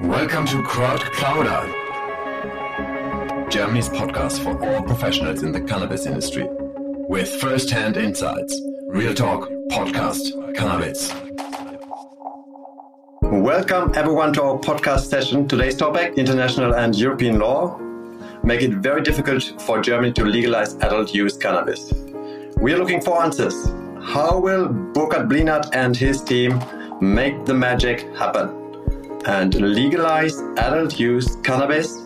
Welcome to Crowd Clouder, Germany's podcast for all professionals in the cannabis industry. With first hand insights, real talk, podcast, cannabis. Welcome everyone to our podcast session. Today's topic international and European law make it very difficult for Germany to legalize adult use cannabis. We are looking for answers. How will Burkhard Blienert and his team make the magic happen and legalize adult use cannabis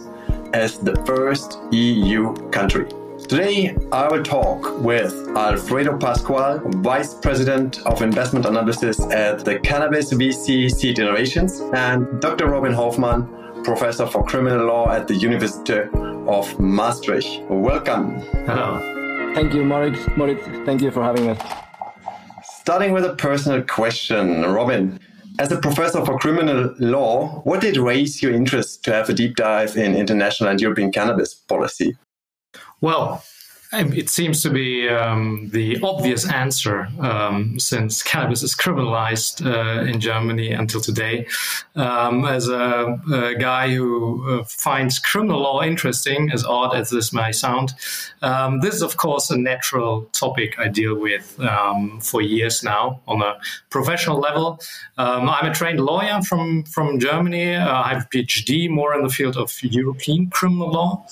as the first EU country? Today, I will talk with Alfredo Pascual, Vice President of Investment Analysis at the Cannabis VC Seed Innovations, and Dr. Robin Hofmann, Professor for Criminal Law at the University of Maastricht. Welcome. Hello. Thank you, Moritz. Moritz, thank you for having us. Starting with a personal question, Robin. As a professor for criminal law, what did raise your interest to have a deep dive in international and European cannabis policy? Well, it seems to be um, the obvious answer um, since cannabis is criminalized uh, in Germany until today. Um, as a, a, guy who uh, finds criminal law interesting, as odd as this may sound, um, this is, of course, a natural topic I deal with um, for years now on a professional level. Um, I'm a trained lawyer from, from Germany. Uh, I have a PhD more in the field of European criminal law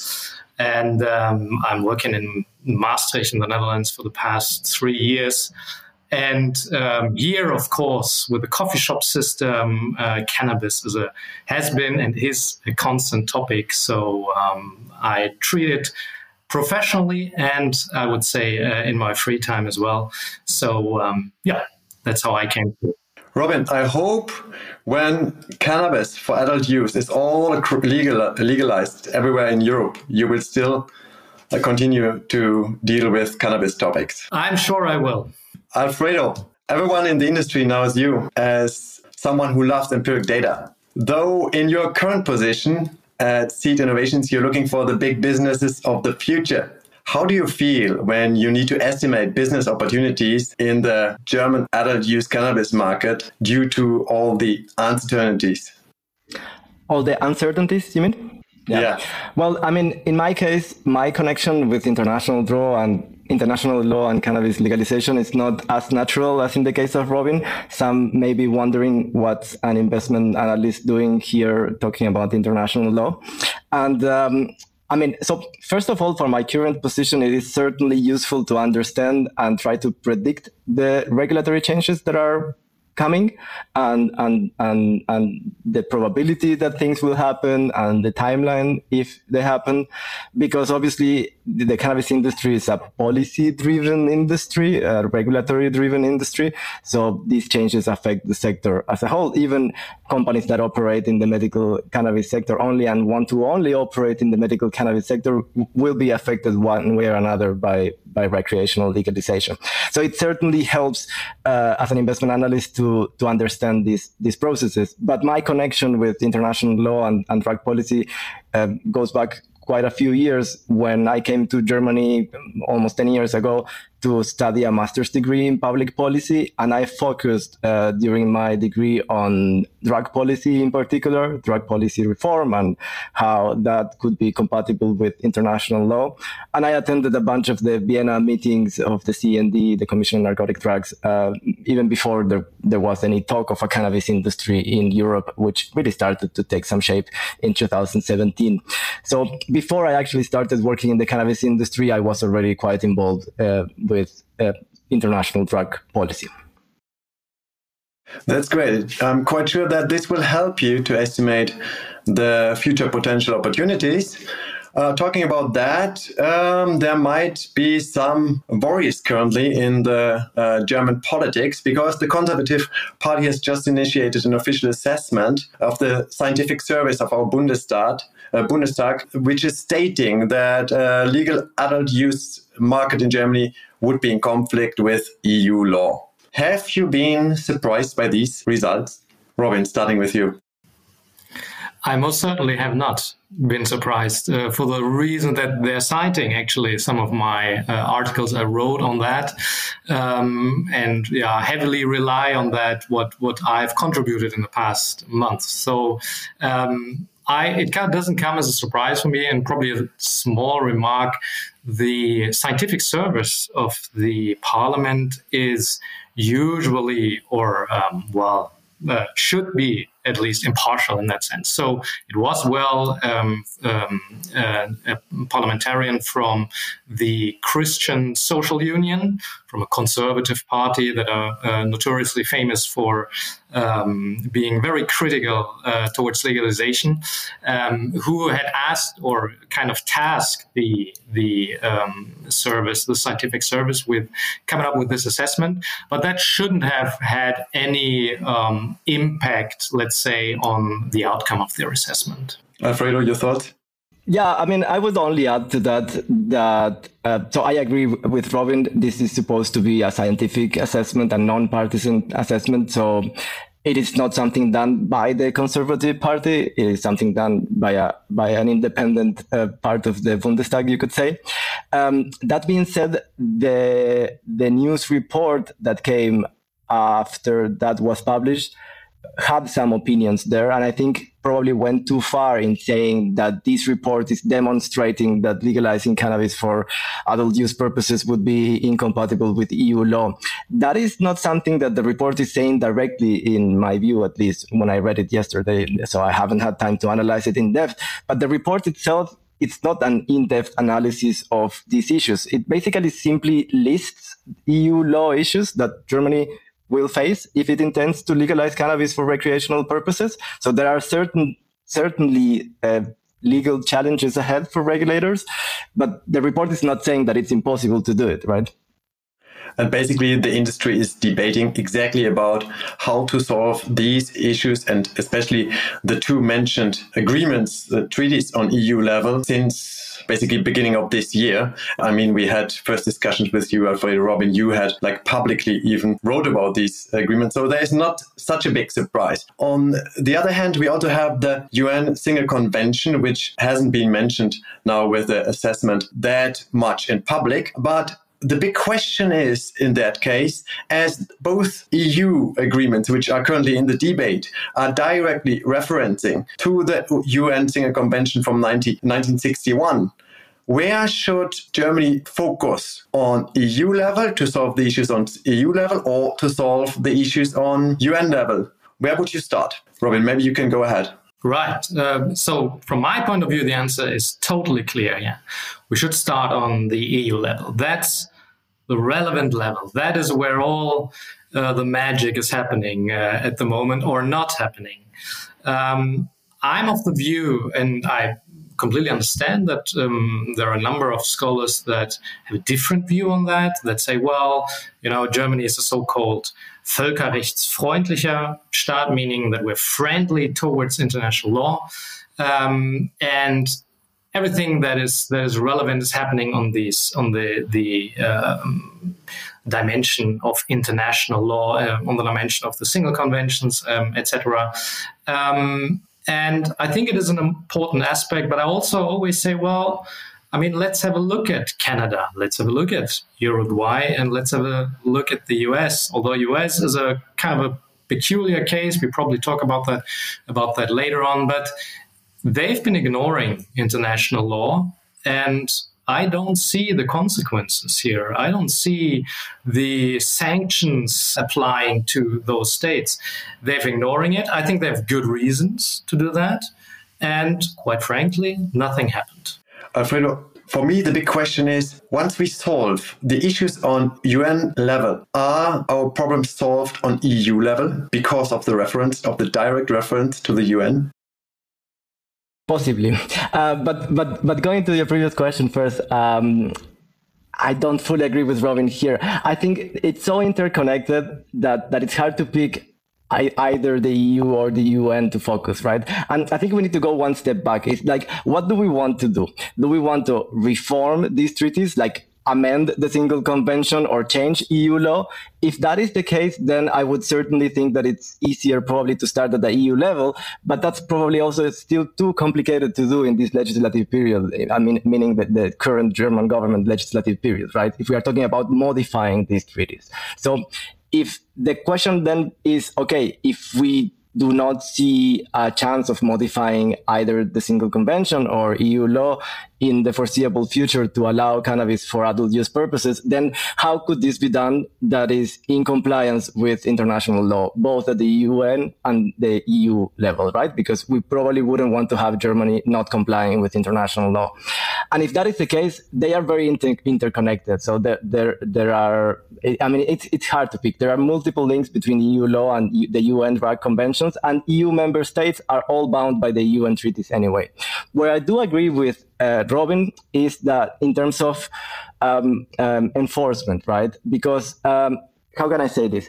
and um, I'm working in Maastricht in the Netherlands for the past three years. And um, here, of course, with the coffee shop system, uh, cannabis is a has been and is a constant topic. So um, I treat it professionally, and I would say uh, in my free time as well. So um, yeah, that's how I came to it. Robin, I hope when cannabis for adult use is all legal, legalized everywhere in Europe, you will still uh, continue to deal with cannabis topics. I'm sure I will. Alfredo, everyone in the industry knows you as someone who loves empiric data. Though in your current position at Seed Innovations, you're looking for the big businesses of the future. How do you feel when you need to estimate business opportunities in the German adult use cannabis market due to all the uncertainties? All the uncertainties, you mean? Yeah. yeah. Well, I mean, in my case, my connection with international law and international law and cannabis legalization is not as natural as in the case of Robin. Some may be wondering what an investment analyst doing here talking about international law. And um, I mean, so first of all, for my current position, it is certainly useful to understand and try to predict the regulatory changes that are coming and and and and the probability that things will happen and the timeline if they happen. Because obviously the cannabis industry is a policy driven industry a regulatory driven industry so these changes affect the sector as a whole even companies that operate in the medical cannabis sector only and want to only operate in the medical cannabis sector will be affected one way or another by by recreational legalization so it certainly helps uh, as an investment analyst to to understand these these processes. But my connection with international law and, and drug policy uh, goes back quite a few years when I came to Germany almost 10 years ago to study a master's degree in public policy. And I focused uh, during my degree on drug policy in particular, drug policy reform and how that could be compatible with international law. And I attended a bunch of the Vienna meetings of the CND, the Commission on Narcotic Drugs, uh, even before there, there was any talk of a cannabis industry in Europe, which really started to take some shape in 2017. So before I actually started working in the cannabis industry, I was already quite involved uh, with uh, international drug policy. That's great. I'm quite sure that this will help you to estimate the future potential opportunities. Uh, talking about that, um, there might be some worries currently in the uh, German politics because the Conservative Party has just initiated an official assessment of the scientific service of our Bundestag, uh, Bundestag which is stating that uh, legal adult use market in Germany would be in conflict with EU law. Have you been surprised by these results? Robin, starting with you. I most certainly have not been surprised uh, for the reason that they're citing actually some of my uh, articles I wrote on that, um, and yeah, heavily rely on that what what I've contributed in the past month. So. Um, I, it doesn't come as a surprise for me, and probably a small remark. The scientific service of the parliament is usually, or um, well, uh, should be at least impartial in that sense. So it was well um, um, uh, a parliamentarian from the Christian Social Union, from a conservative party that are uh, notoriously famous for um, being very critical uh, towards legalization, um, who had asked or kind of tasked the the um, service, the scientific service, with coming up with this assessment. But that shouldn't have had any um, impact, let's say, on the outcome of their assessment. Alfredo, your thoughts? Yeah, I mean, I would only add to that that uh, so I agree with Robin. This is supposed to be a scientific assessment, a non-partisan assessment. So it is not something done by the Conservative Party. It is something done by a by an independent uh, part of the Bundestag, you could say. Um, that being said, the the news report that came after that was published had some opinions there, and I think probably went too far in saying that this report is demonstrating that legalizing cannabis for adult use purposes would be incompatible with EU law. That is not something that the report is saying directly, in my view, at least when I read it yesterday. So I haven't had time to analyze it in depth. But the report itself it's not an in-depth analysis of these issues. It basically simply lists EU law issues that Germany will face if it intends to legalize cannabis for recreational purposes. So there are certain, certainly uh, legal challenges ahead for regulators, but the report is not saying that it's impossible to do it, right? And basically, the industry is debating exactly about how to solve these issues and especially the two mentioned agreements, the treaties on EU level, since basically beginning of this year. I mean, we had first discussions with you, Alfredo Robin. You had like publicly even wrote about these agreements. So there is not such a big surprise. On the other hand, we also have the UN Single Convention, which hasn't been mentioned now with the assessment that much in public, but the big question is in that case, as both EU agreements, which are currently in the debate, are directly referencing to the UN Single Convention from 19, 1961, where should Germany focus on EU level to solve the issues on EU level or to solve the issues on UN level? Where would you start? Robin, maybe you can go ahead. Right. Um, so, from my point of view, the answer is totally clear. Yeah, we should start on the EU level. That's the relevant level. That is where all uh, the magic is happening uh, at the moment or not happening. Um, I'm of the view, and I completely understand that um, there are a number of scholars that have a different view on that, that say, well, you know, Germany is a so called völkerrechtsfreundlicher Staat, meaning that we're friendly towards international law. Um, and everything that is that is relevant is happening on these on the the um, dimension of international law, uh, on the dimension of the single conventions, um, etc. Um, and I think it is an important aspect. But I also always say, well. I mean, let's have a look at Canada. Let's have a look at Uruguay, and let's have a look at the U.S. Although U.S. is a kind of a peculiar case, we probably talk about that about that later on. But they've been ignoring international law and I don't see the consequences here. I don't see the sanctions applying to those states. They're ignoring it. I think they have good reasons to do that. And quite frankly, nothing happened. Alfredo, for me, the big question is once we solve the issues on UN level, are our problems solved on EU level because of the reference, of the direct reference to the UN? Possibly, uh, but but but going to your previous question first, um, I don't fully agree with Robin here. I think it's so interconnected that that it's hard to pick either the EU or the UN to focus, right? And I think we need to go one step back. It's like, what do we want to do? Do we want to reform these treaties, like amend the single convention or change EU law. If that is the case, then I would certainly think that it's easier probably to start at the EU level, but that's probably also still too complicated to do in this legislative period. I mean, meaning that the current German government legislative period, right? If we are talking about modifying these treaties. So if the question then is, okay, if we do not see a chance of modifying either the single convention or EU law in the foreseeable future to allow cannabis for adult use purposes, then how could this be done that is in compliance with international law, both at the UN and the EU level, right? Because we probably wouldn't want to have Germany not complying with international law. And if that is the case, they are very inter- interconnected. So there, there, there are, I mean, it's, it's hard to pick. There are multiple links between EU law and the UN drug conventions, and EU member states are all bound by the UN treaties anyway. Where I do agree with uh, Robin is that in terms of um, um, enforcement, right? Because um, how can I say this?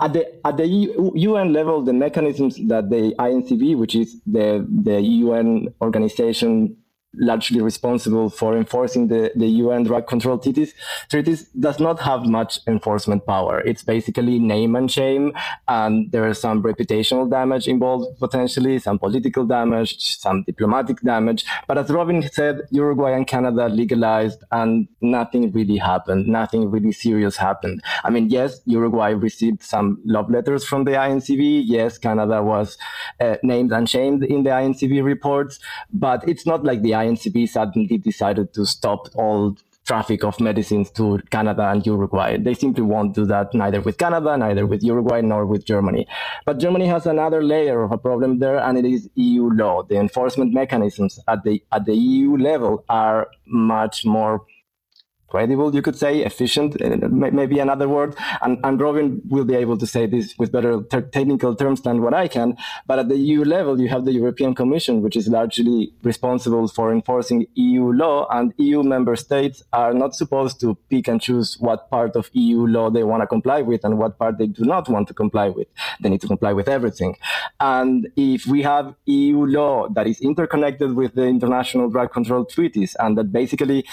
At the at the UN level, the mechanisms that the INCB, which is the the UN organization largely responsible for enforcing the, the UN drug control treaties, treaties does not have much enforcement power. It's basically name and shame, and there is some reputational damage involved potentially, some political damage, some diplomatic damage. But as Robin said, Uruguay and Canada legalized, and nothing really happened. Nothing really serious happened. I mean, yes, Uruguay received some love letters from the INCB. Yes, Canada was uh, named and shamed in the INCB reports, but it's not like the INCB suddenly decided to stop all traffic of medicines to Canada and Uruguay. They simply won't do that neither with Canada, neither with Uruguay, nor with Germany. But Germany has another layer of a problem there, and it is EU law. The enforcement mechanisms at the at the EU level are much more credible, you could say, efficient, uh, maybe another word. And, and Robin will be able to say this with better ter- technical terms than what I can. But at the EU level, you have the European Commission, which is largely responsible for enforcing EU law, and EU member states are not supposed to pick and choose what part of EU law they want to comply with and what part they do not want to comply with. They need to comply with everything. And if we have EU law that is interconnected with the international drug control treaties and that basically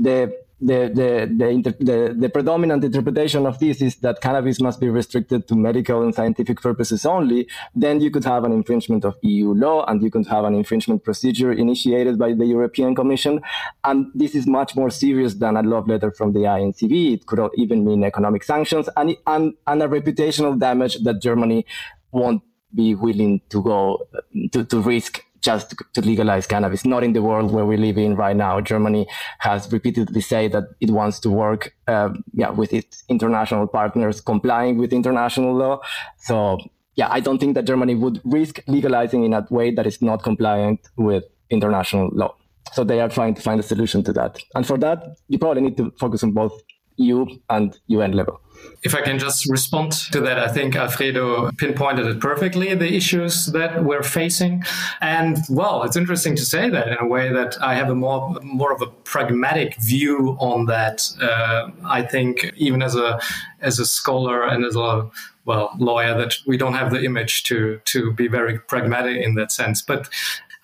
the the, the, the, inter, the, the, predominant interpretation of this is that cannabis must be restricted to medical and scientific purposes only, then you could have an infringement of EU law and you could have an infringement procedure initiated by the European Commission. And this is much more serious than a love letter from the INCB. It could even mean economic sanctions and, and, and a reputational damage that Germany won't be willing to go to, to risk just to legalize cannabis, not in the world where we live in right now. Germany has repeatedly said that it wants to work, uh, yeah, with its international partners, complying with international law. So, yeah, I don't think that Germany would risk legalizing in a way that is not compliant with international law. So they are trying to find a solution to that. And for that, you probably need to focus on both EU and UN level. If I can just respond to that, I think Alfredo pinpointed it perfectly the issues that we're facing. And well, it's interesting to say that in a way that I have a more more of a pragmatic view on that. Uh, I think even as a as a scholar and as a well lawyer that we don't have the image to to be very pragmatic in that sense. But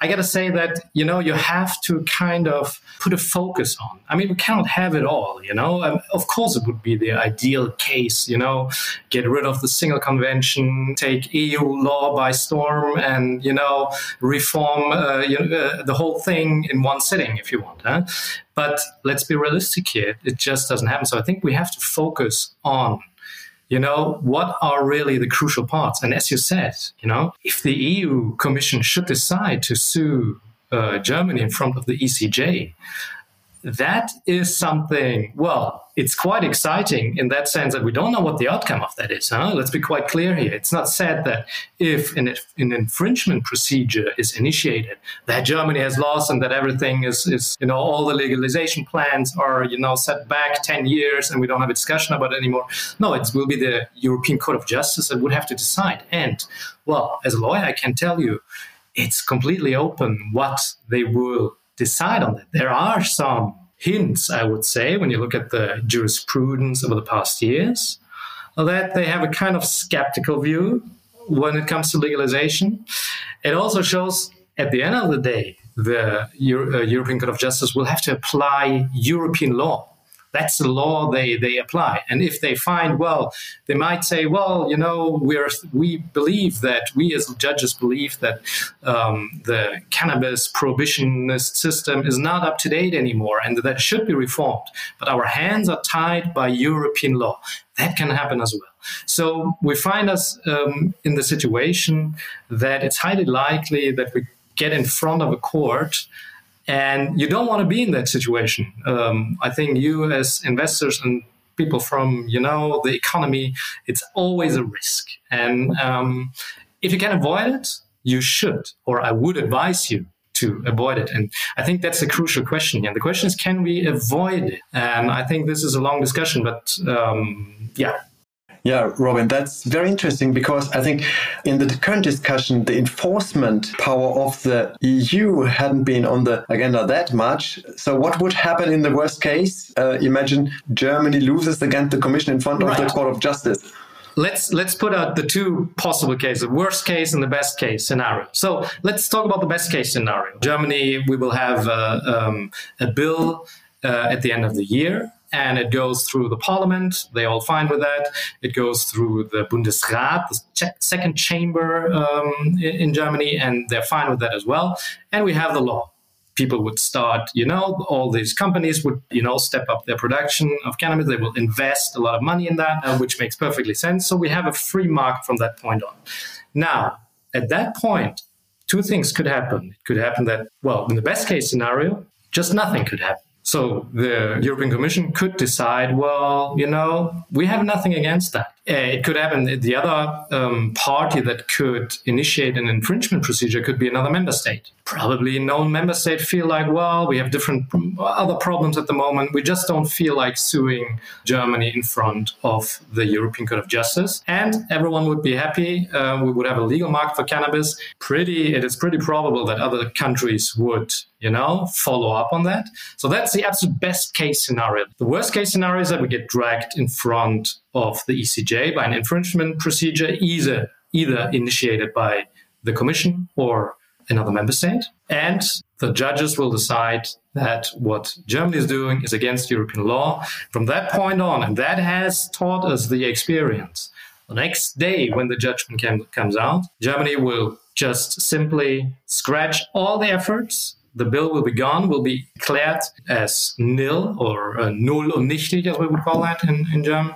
I got to say that, you know, you have to kind of put a focus on. I mean, we cannot have it all, you know. Um, of course, it would be the ideal case, you know, get rid of the single convention, take EU law by storm, and, you know, reform uh, you know, uh, the whole thing in one sitting if you want. Huh? But let's be realistic here. It just doesn't happen. So I think we have to focus on you know, what are really the crucial parts? And as you said, you know, if the EU Commission should decide to sue uh, Germany in front of the ECJ, that is something, well, it's quite exciting in that sense that we don't know what the outcome of that is. Huh? Let's be quite clear here. It's not said that if an, an infringement procedure is initiated, that Germany has lost and that everything is, is, you know, all the legalization plans are, you know, set back 10 years and we don't have a discussion about it anymore. No, it will be the European Court of Justice that would have to decide. And, well, as a lawyer, I can tell you, it's completely open what they will decide on that. There are some hints, I would say, when you look at the jurisprudence over the past years, that they have a kind of skeptical view when it comes to legalization. It also shows at the end of the day, the Euro- uh, European Court of Justice will have to apply European law That's the law they, they apply. And if they find, well, they might say, well, you know, we're, we believe that, we as judges believe that um, the cannabis prohibitionist system is not up to date anymore and that should be reformed. But our hands are tied by European law. That can happen as well. So we find us um, in the situation that it's highly likely that we get in front of a court and you don't want to be in that situation. Um, I think you, as investors and people from you know the economy, it's always a risk. And um, if you can avoid it, you should, or I would advise you to avoid it. And I think that's a crucial question. And the question is, can we avoid it? And I think this is a long discussion, but um, yeah, yeah, Robin, that's very interesting because I think in the current discussion, the enforcement power of the EU hadn't been on the agenda that much. So, what would happen in the worst case? Uh, imagine Germany loses against the Commission in front right. of the Court of Justice let's let's put out the two possible cases the worst case and the best case scenario so let's talk about the best case scenario germany we will have uh, um, a bill uh, at the end of the year and it goes through the parliament. They all fine with that. It goes through the Bundesrat, the second chamber um, in, in Germany, and they're fine with that as well. And we have the law. People would start, you know, all these companies would, you know, step up their production of cannabis. They will invest a lot of money in that, uh, which makes perfectly sense. So we have a free market from that point on. Now, at that point, two things could happen. It could happen that, well, in the best case scenario, just nothing could happen so the European Commission could decide, well, you know, we have nothing against that. Uh, it could happen. The other um, party that could initiate an infringement procedure could be another member state. Probably no member state feel like, well, we have different other problems at the moment. We just don't feel like suing Germany in front of the European Court of Justice, and everyone would be happy. Uh, we would have a legal market for cannabis. Pretty, it is pretty probable that other countries would you know, follow up on that. So that's the absolute best case scenario. The worst case scenario is that we get dragged in front of the ECJ by an infringement procedure, either either initiated by the Commission or another member state. And the judges will decide that what Germany is doing is against European law. From that point on, and that has taught us the experience. The next day, when the judgment came, comes out, Germany will just simply scratch all the efforts the bill will be gone, will be declared as nil or uh, null und nichtig, as we would call that in, in German,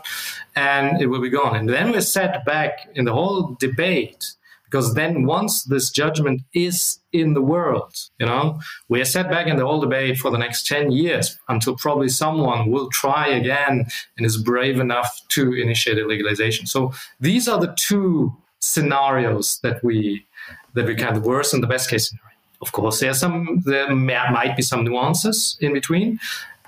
and it will be gone. And then we're set back in the whole debate because then once this judgment is in the world, you know, we are set back in the whole debate for the next 10 years until probably someone will try again and is brave enough to initiate a legalization. So these are the two scenarios that we that we kind the worst and the best case scenario. Of course, there some there might be some nuances in between.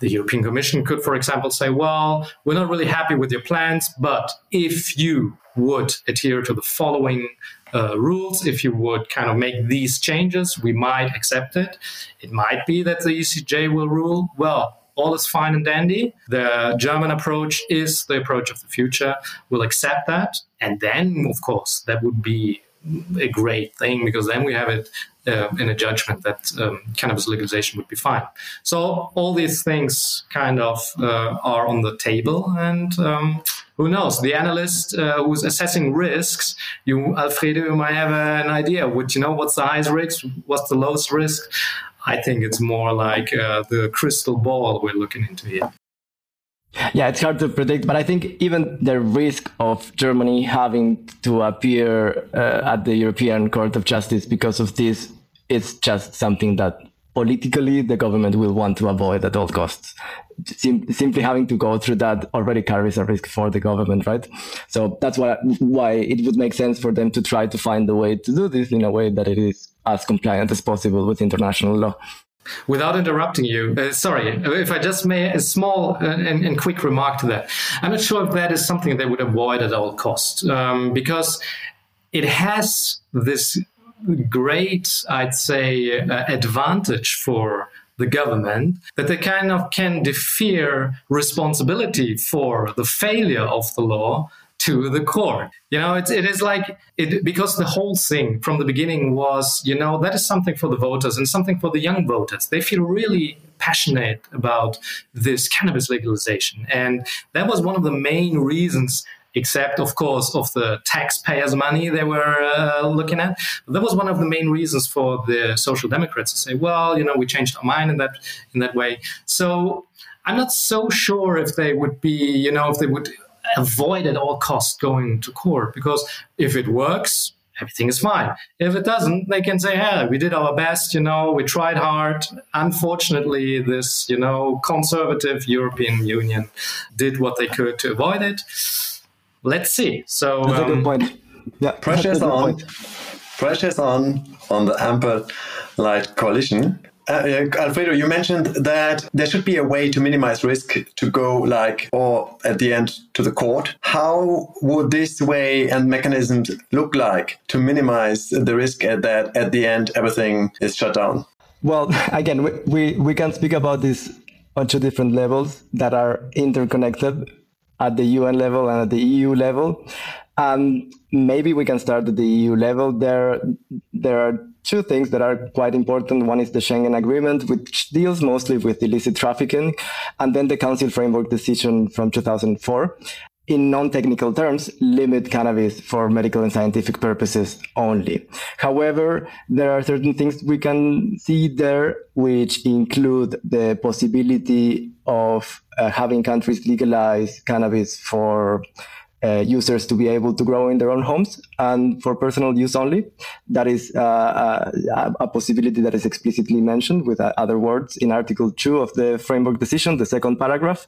The European Commission could, for example, say, "Well, we're not really happy with your plans, but if you would adhere to the following uh, rules, if you would kind of make these changes, we might accept it. It might be that the ECJ will rule, well, all is fine and dandy. The German approach is the approach of the future. We'll accept that. And then, of course, that would be a great thing because then we have it uh, in a judgment that um, cannabis legalization would be fine. So all these things kind of uh, are on the table, and um, who knows? The analyst uh, who's assessing risks, you Alfredo, you might have an idea. Would you know what's the highest risk? What's the lowest risk? I think it's more like uh, the crystal ball we're looking into here. Yeah, it's hard to predict, but I think even the risk of Germany having to appear uh, at the European Court of Justice because of this is just something that politically the government will want to avoid at all costs. Sim- simply having to go through that already carries a risk for the government, right? So that's why why it would make sense for them to try to find a way to do this in a way that it is as compliant as possible with international law. Without interrupting you, uh, sorry, if I just may a small and, and, quick remark to that. I'm not sure if that is something they would avoid at all costs, um, because it has this great, I'd say, uh, advantage for the government that they kind of can defer responsibility for the failure of the law to the core. You know, it's, it is like it because the whole thing from the beginning was, you know, that is something for the voters and something for the young voters. They feel really passionate about this cannabis legalization. And that was one of the main reasons except of course of the taxpayers' money they were uh, looking at. But that was one of the main reasons for the social democrats to say, well, you know, we changed our mind in that in that way. So I'm not so sure if they would be, you know, if they would avoid at all costs going to court because if it works, everything is fine. If it doesn't, they can say, "Hey, we did our best. You know, we tried hard. Unfortunately, this, you know, conservative European Union did what they could to avoid it." let's see. So that's um, a good um, point. Yeah, pressure's on. Point. Pressure's on on the Amber Light Coalition. Uh, uh, Alfredo, you mentioned that there should be a way to minimize risk to go like, or at the end to the court. How would this way and mechanisms look like to minimize the risk at that at the end everything is shut down? Well, again, we, we, we can speak about this on two different levels that are interconnected at the UN level and at the EU level. Um, maybe we can start at the EU level. There, there are two things that are quite important. One is the Schengen Agreement, which deals mostly with illicit trafficking, and then the Council Framework Decision from 2004 in non-technical terms, limit cannabis for medical and scientific purposes only. However, there are certain things we can see there, which include the possibility of uh, having countries legalize cannabis for uh, users to be able to grow in their own homes and for personal use only. That is uh, uh a, possibility that is explicitly mentioned with uh, other words in Article 2 of the framework decision, the second paragraph.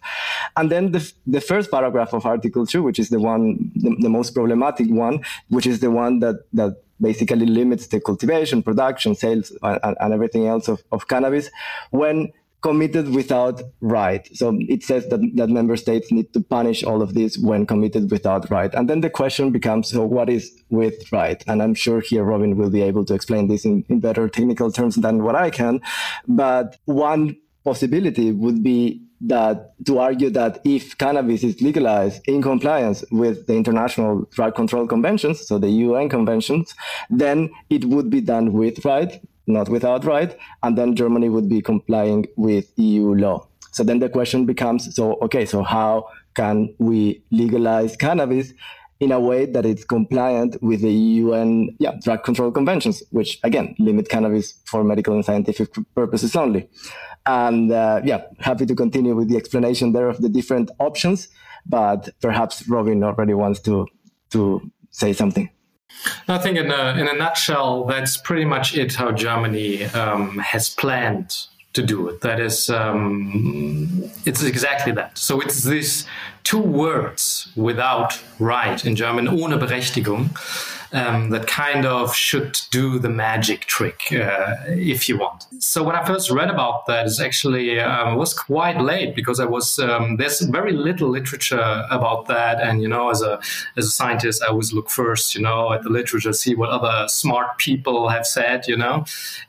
And then the, the first paragraph of Article 2, which is the one, the, the most problematic one, which is the one that, that basically limits the cultivation, production, sales, and, and everything else of, of cannabis when committed without right. So it says that, that member states need to punish all of this when committed without right. And then the question becomes, so what is with right? And I'm sure here Robin will be able to explain this in, in better technical terms than what I can. But one possibility would be that to argue that if cannabis is legalized in compliance with the international drug control conventions, so the UN conventions, then it would be done with right not without right, and then Germany would be complying with EU law. So then the question becomes, so okay, so how can we legalize cannabis in a way that it's compliant with the UN yeah, drug control conventions, which again limit cannabis for medical and scientific purposes only. And uh, yeah, happy to continue with the explanation there of the different options, but perhaps Robin already wants to to say something. I think, in a, in a nutshell, that's pretty much it how Germany um, has planned to do it. That is, um, it's exactly that. So it's these two words without right in German, ohne Berechtigung um, that kind of should do the magic trick uh, if you want. So when I first read about that, is actually um, was quite late because I was um, there's very little literature about that, and you know, as a as a scientist, I always look first, you know, at the literature, see what other smart people have said, you know,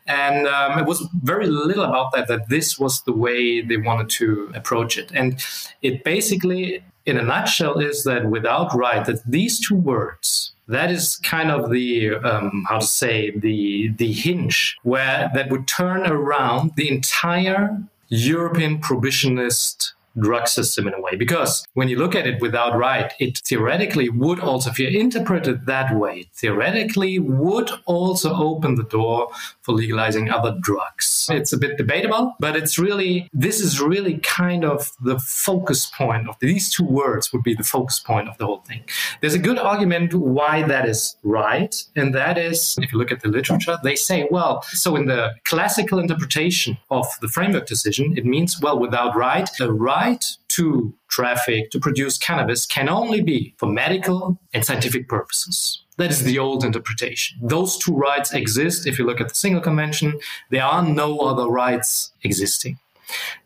and um, it was very little about that. That this was the way they wanted to approach it, and it basically in a nutshell is that without right that these two words that is kind of the um, how to say the the hinge where that would turn around the entire European prohibitionist drug system in a way. Because when you look at it without right, it theoretically would also, if you interpret it that way, theoretically would also open the door for legalizing other drugs. It's a bit debatable, but it's really, this is really kind of the focus point of these two words would be the focus point of the whole thing. There's a good argument why that is right. And that is, if you look at the literature, they say, well, so in the classical interpretation of the framework decision, it means, well, without right, the right right to traffic, to produce cannabis can only be for medical and scientific purposes. That is the old interpretation. Those two rights exist. If you look at the single convention, there are no other rights existing.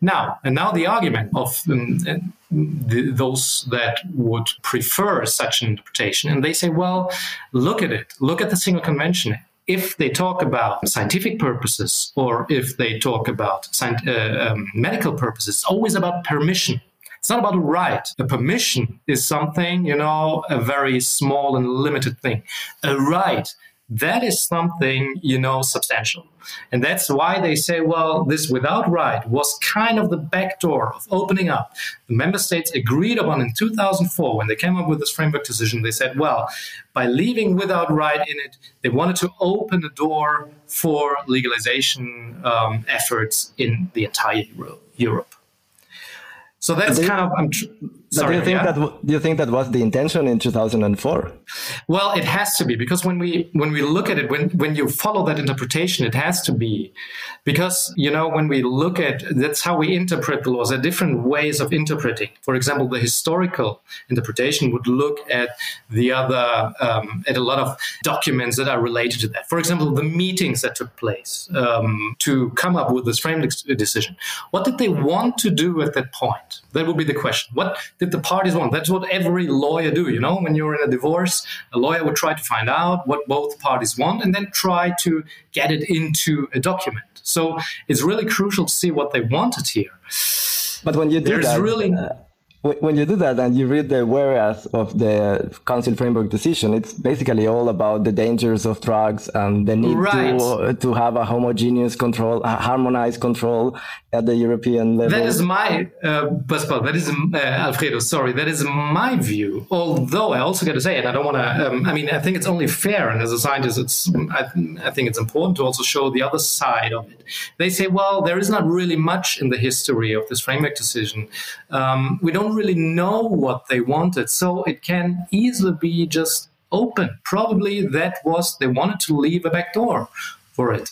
Now, and now the argument of um, the, those that would prefer such an interpretation, and they say, well, look at it, look at the single convention if they talk about scientific purposes or if they talk about uh, um, medical purposes, it's always about permission. It's not about a right. A permission is something, you know, a very small and limited thing. A right that is something, you know, substantial. And that's why they say, well, this without right was kind of the back door of opening up. The member states agreed upon in 2004 when they came up with this framework decision. They said, well, by leaving without right in it, they wanted to open the door for legalization um, efforts in the entire Europe. So that's kind of. I'm tr- Sorry, do you think yeah. that do you think that was the intention in 2004? Well, it has to be because when we when we look at it, when when you follow that interpretation, it has to be because you know when we look at that's how we interpret the laws. There are different ways of interpreting. For example, the historical interpretation would look at the other um, at a lot of documents that are related to that. For example, the meetings that took place um, to come up with this framework decision. What did they want to do at that point? That would be the question. What did the parties want? That's what every lawyer do. You know, when you're in a divorce, a lawyer would try to find out what both parties want and then try to get it into a document. So it's really crucial to see what they wanted here. But when you do There's that, really uh, when you do that and you read the whereas of the council framework decision it's basically all about the dangers of drugs and the need right. to, to have a homogeneous control a harmonized control at the european level. that is my uh, Pascual, that is uh, alfredo sorry that is my view. Although i also got to say and i don't want to um, i mean i think it's only fair and as a scientist it's I, I think it's important to also show the other side of it. They say well there is not really much in the history of this framework decision. Um, we don't don't really know what they wanted. So it can easily be just open. Probably that was they wanted to leave a back door for it.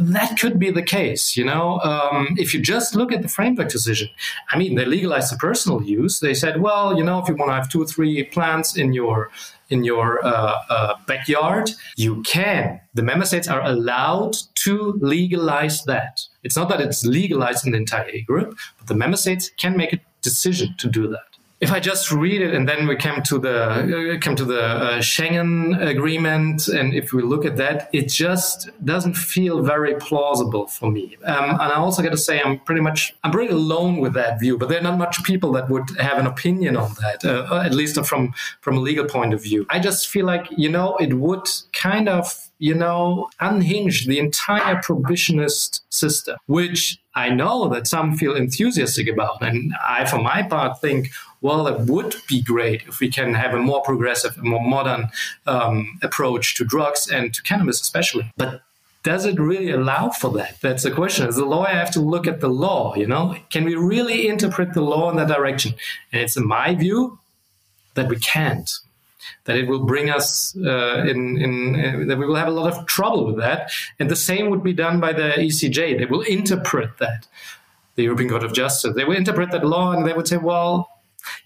That could be the case, you know. Um, if you just look at the framework decision, I mean, they legalized the personal use. They said, well, you know, if you want to have two or three plants in your in your uh, uh, backyard, you can. The member states are allowed to legalize that. It's not that it's legalized in the entire group, but the member states can make a decision to do that if I just read it and then we come to the uh, come to the uh, Schengen agreement, and if we look at that, it just doesn't feel very plausible for me. Um, and I also got to say, I'm pretty much I'm pretty alone with that view. But there are not much people that would have an opinion on that, uh, at least from from a legal point of view. I just feel like you know it would kind of you know, unhinge the entire prohibitionist system, which I know that some feel enthusiastic about. And I, for my part, think, well, it would be great if we can have a more progressive, more modern um, approach to drugs and to cannabis, especially. But does it really allow for that? That's the question. As a lawyer, I have to look at the law, you know? Can we really interpret the law in that direction? And it's in my view that we can't that it will bring us uh, in, in uh, that we will have a lot of trouble with that. And the same would be done by the ECJ. They will interpret that, the European Court of Justice. They will interpret that law and they would say, well,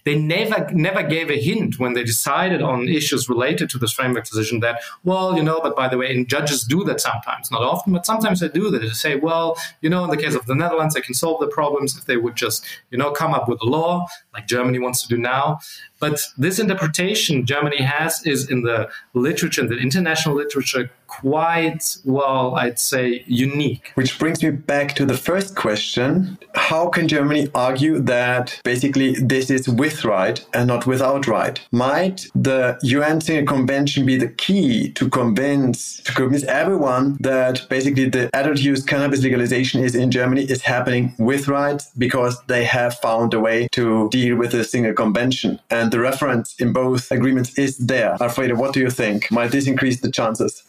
they never never gave a hint when they decided on issues related to this framework decision that, well, you know, but by the way, and judges do that sometimes, not often, but sometimes they do that. They say, well, you know, in the case of the Netherlands, they can solve the problems if they would just, you know, come up with a law like Germany wants to do now. But this interpretation Germany has is in the literature, in the international literature, quite, well, I'd say unique. Which brings me back to the first question. How can Germany argue that basically this is with right and not without right? Might the UN Single Convention be the key to convince to convince everyone that basically the adult use cannabis legalization is in Germany is happening with rights because they have found a way to deal with the single convention and the reference in both agreements is there. Alfredo, what do you think? Might this increase the chances?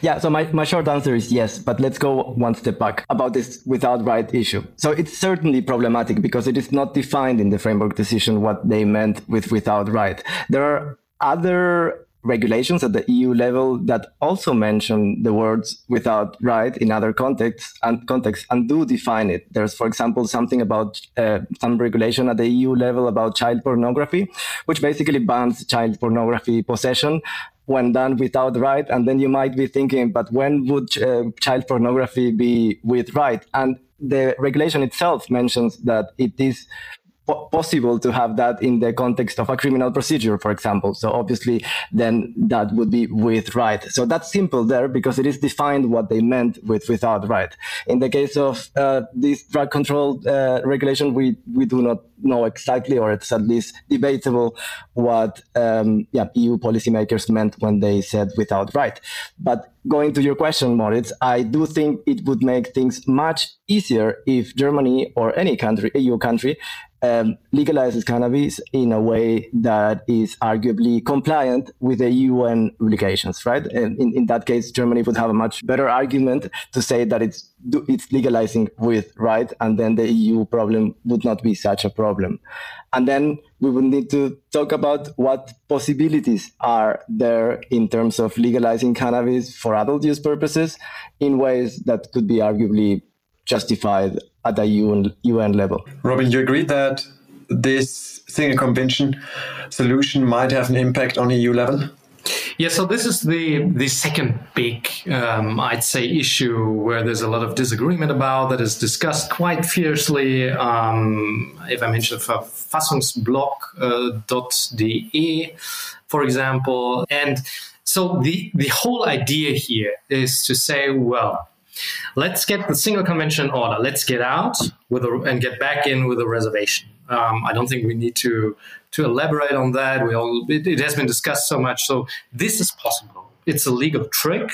Yeah, so my, my short answer is yes, but let's go one step back about this without right issue. So it's certainly problematic because it is not defined in the framework decision what they meant with without right. There are other regulations at the EU level that also mention the words without right in other contexts and contexts and do define it. There's, for example, something about uh, some regulation at the EU level about child pornography, which basically bans child pornography possession when done without right. And then you might be thinking, but when would uh, child pornography be with right? And the regulation itself mentions that it is po- possible to have that in the context of a criminal procedure, for example. So obviously, then that would be with right. So that's simple there because it is defined what they meant with without right. In the case of uh, this drug control uh, regulation, we we do not know exactly, or it's at least debatable, what um, yeah EU policymakers meant when they said without right. But going to your question, Moritz, I do think it would make things much easier if Germany or any country, EU country, um, legalizes cannabis in a way that is arguably compliant with the UN obligations, right? And in, in that case, Germany would have a much better argument to say that it's it's legalizing with right, and then the EU problem would not be such a problem. And then we would need to talk about what possibilities are there in terms of legalizing cannabis for adult use purposes in ways that could be arguably justified at the UN, UN level. Robin, you agree that this single convention solution might have an impact on EU level? Yeah, so this is the the second big, um, I'd say, issue where there's a lot of disagreement about that is discussed quite fiercely. Um, if I mention Verfassungsblog.de, uh, for example, and so the the whole idea here is to say, well, let's get the single convention order. Let's get out with a, and get back in with a reservation. Um, I don't think we need to to elaborate on that. We all it, it, has been discussed so much. So this is possible. It's a legal trick,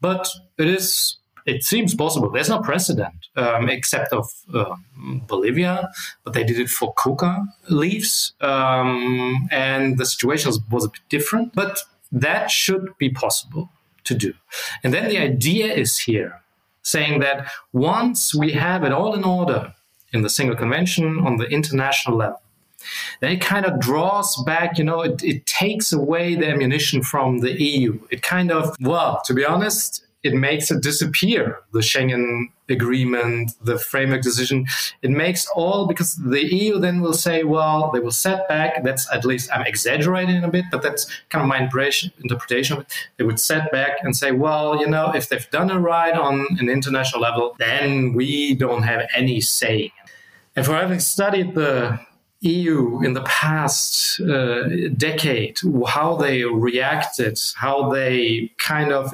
but it is. It seems possible. There's no precedent um, except of uh, Bolivia, but they did it for coca leaves, um, and the situation was a bit different. But that should be possible to do. And then the idea is here saying that once we have it all in order in the single convention on the international level, then it kind of draws back, you know, it, it takes away the ammunition from the EU. It kind of, well, to be honest, it makes it disappear the Schengen agreement, the framework decision. It makes all because the EU then will say, well, they will set back. That's at least I'm exaggerating a bit, but that's kind of my interpretation of it. They would set back and say, well, you know, if they've done it right on an international level, then we don't have any say. And for having studied the EU in the past uh, decade, how they reacted, how they kind of,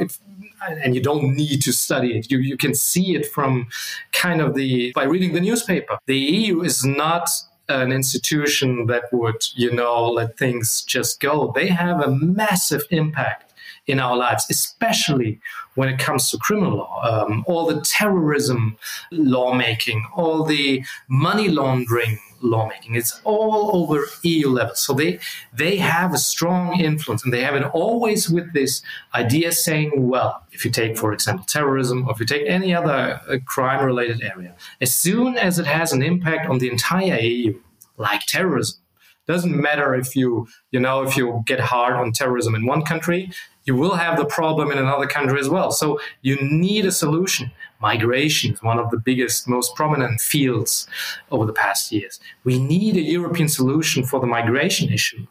and you don't need to study it. You, you can see it from kind of the, by reading the newspaper. The EU is not an institution that would, you know, let things just go. They have a massive impact in our lives, especially when it comes to criminal law. Um, all the terrorism lawmaking, all the money laundering lawmaking. It's all over EU level. So they they have a strong influence, and they have it always with this idea saying, well, if you take, for example, terrorism, or if you take any other uh, crime-related area, as soon as it has an impact on the entire EU, like terrorism, doesn't matter if you you know if you get hard on terrorism in one country you will have the problem in another country as well so you need a solution migration is one of the biggest most prominent fields over the past years we need a european solution for the migration issue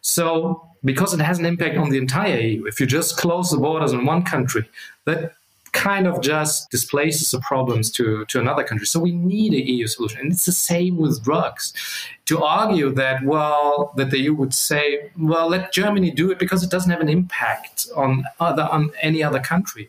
so because it has an impact on the entire eu if you just close the borders in one country that kind of just displaces the problems to, to another country. So we need a EU solution. And it's the same with drugs. To argue that, well, that the EU would say, well, let Germany do it because it doesn't have an impact on other on any other country.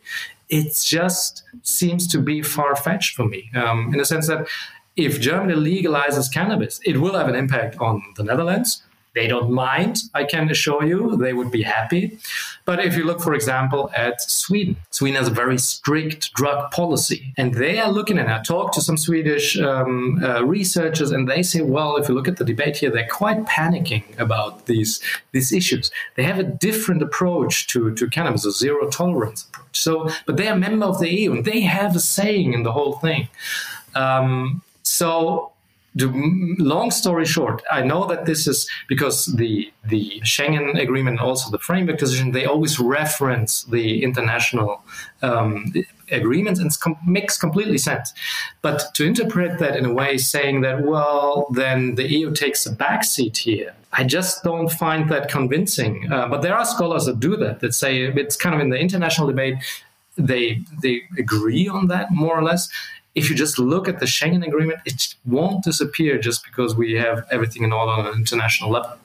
It just seems to be far fetched for me, um, in the sense that if Germany legalizes cannabis, it will have an impact on the Netherlands, they don't mind, I can assure you. They would be happy. But if you look, for example, at Sweden, Sweden has a very strict drug policy. And they are looking, and I talked to some Swedish um, uh, researchers, and they say, well, if you look at the debate here, they're quite panicking about these, these issues. They have a different approach to, to cannabis, a zero tolerance approach. So, but they are a member of the EU, and they have a saying in the whole thing. Um, so the long story short, I know that this is because the the Schengen agreement also the framework decision they always reference the international um, agreements and com- makes completely sense. But to interpret that in a way saying that well then the EU takes a backseat here, I just don't find that convincing. Uh, but there are scholars that do that that say it's kind of in the international debate they they agree on that more or less if you just look at the Schengen Agreement, it won't disappear just because we have everything in all on an international level.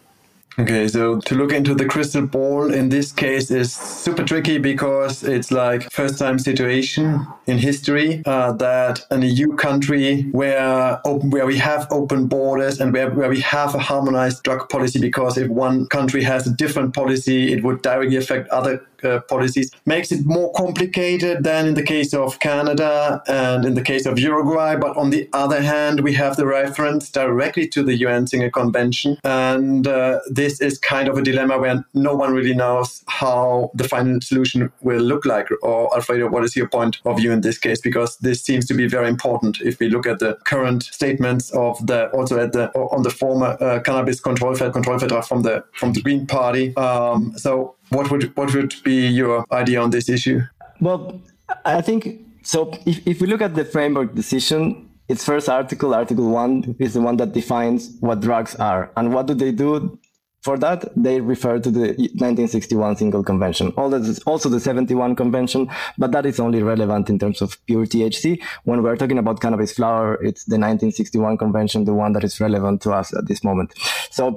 Okay, so to look into the crystal ball in this case is super tricky because it's like first time situation in history uh, that an EU country where open, where we have open borders and where, where we have a harmonized drug policy because if one country has a different policy, it would directly affect other uh, policies makes it more complicated than in the case of Canada and in the case of Uruguay. But on the other hand, we have the reference directly to the UN Single Convention. And uh, this is kind of a dilemma where no one really knows how the final solution will look like. Or, Alfredo, what is your point of view in this case? Because this seems to be very important if we look at the current statements of the also at the on the former uh, cannabis control control from the from the Green Party. Um, so what would what would be your idea on this issue? Well, I think so. If, if we look at the framework decision, its first article, Article One, is the one that defines what drugs are, and what do they do? For that, they refer to the 1961 Single Convention, also the 71 Convention, but that is only relevant in terms of pure THC. When we're talking about cannabis flower, it's the 1961 Convention, the one that is relevant to us at this moment. So,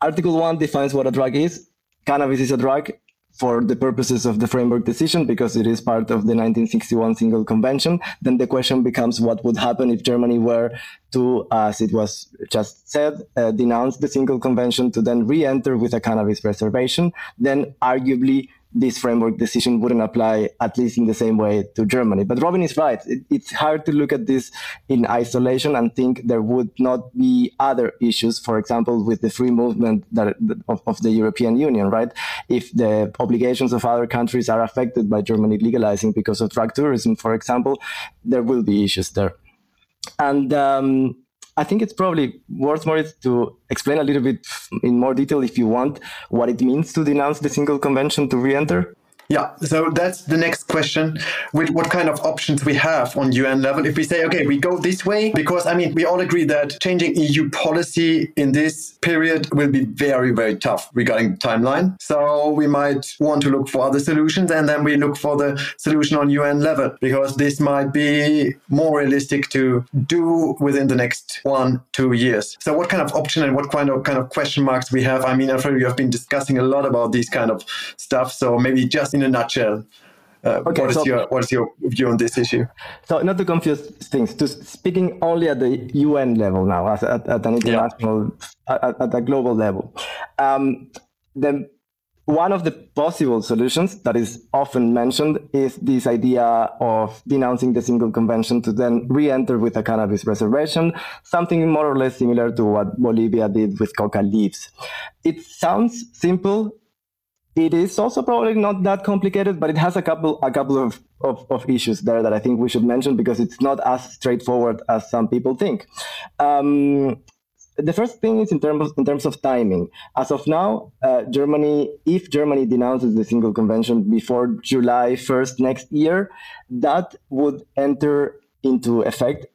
Article 1 defines what a drug is cannabis is a drug for the purposes of the framework decision because it is part of the 1961 single convention. Then the question becomes what would happen if germany were to as it was just said uh, denounce the single convention to then re-enter with a cannabis reservation then arguably this framework decision wouldn't apply, at least in the same way, to Germany. But Robin is right. It, it's hard to look at this in isolation and think there would not be other issues, for example, with the free movement that, of, of the European Union, right? If the obligations of other countries are affected by Germany legalizing because of drug tourism, for example, there will be issues there. And um, I think it's probably worth more to explain a little bit in more detail, if you want, what it means to denounce the single convention to re-enter. Yeah, so that's the next question. With what kind of options we have on UN level? If we say, okay, we go this way, because I mean, we all agree that changing EU policy in this period will be very, very tough regarding timeline. So we might want to look for other solutions, and then we look for the solution on UN level because this might be more realistic to do within the next one, two years. So what kind of option and what kind of kind of question marks we have? I mean, Alfredo, you have been discussing a lot about these kind of stuff. So maybe just in a nutshell, uh, okay, what is so, your what is your view on this issue? So not to confuse things, to speaking only at the UN level now, at, at an international, yeah. at, at, a global level. Um, the one of the possible solutions that is often mentioned is this idea of denouncing the single convention to then re-enter with a cannabis reservation, something more or less similar to what Bolivia did with coca leaves. It sounds simple it is also probably not that complicated, but it has a couple a couple of, of, of, issues there that I think we should mention because it's not as straightforward as some people think. Um, the first thing is in terms in terms of timing. As of now, uh, Germany, if Germany denounces the single convention before July first next year, that would enter into effect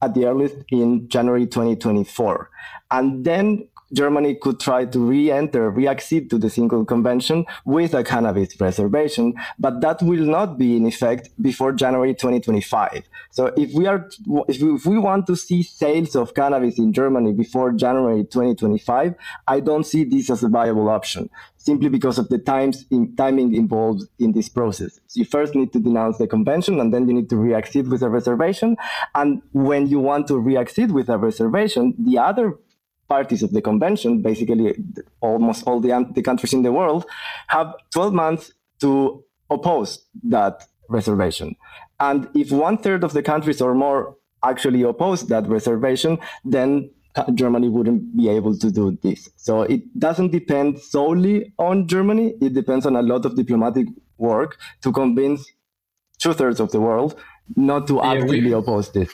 at the earliest in January 2024. And then Germany could try to re-enter, re-accede to the single convention with a cannabis reservation, but that will not be in effect before January 2025. So if we are, if we, if we want to see sales of cannabis in Germany before January 2025, I don't see this as a viable option simply because of the times in, timing involved in this process. So you first need to denounce the convention and then you need to re-accede with a reservation. And when you want to re-accede with a reservation, the other parties of the convention, basically almost all the, the countries in the world, have 12 months to oppose that reservation. And if one third of the countries or more actually oppose that reservation, then Germany wouldn't be able to do this. So it doesn't depend solely on Germany. It depends on a lot of diplomatic work to convince two thirds of the world not to yeah, actively we, oppose this.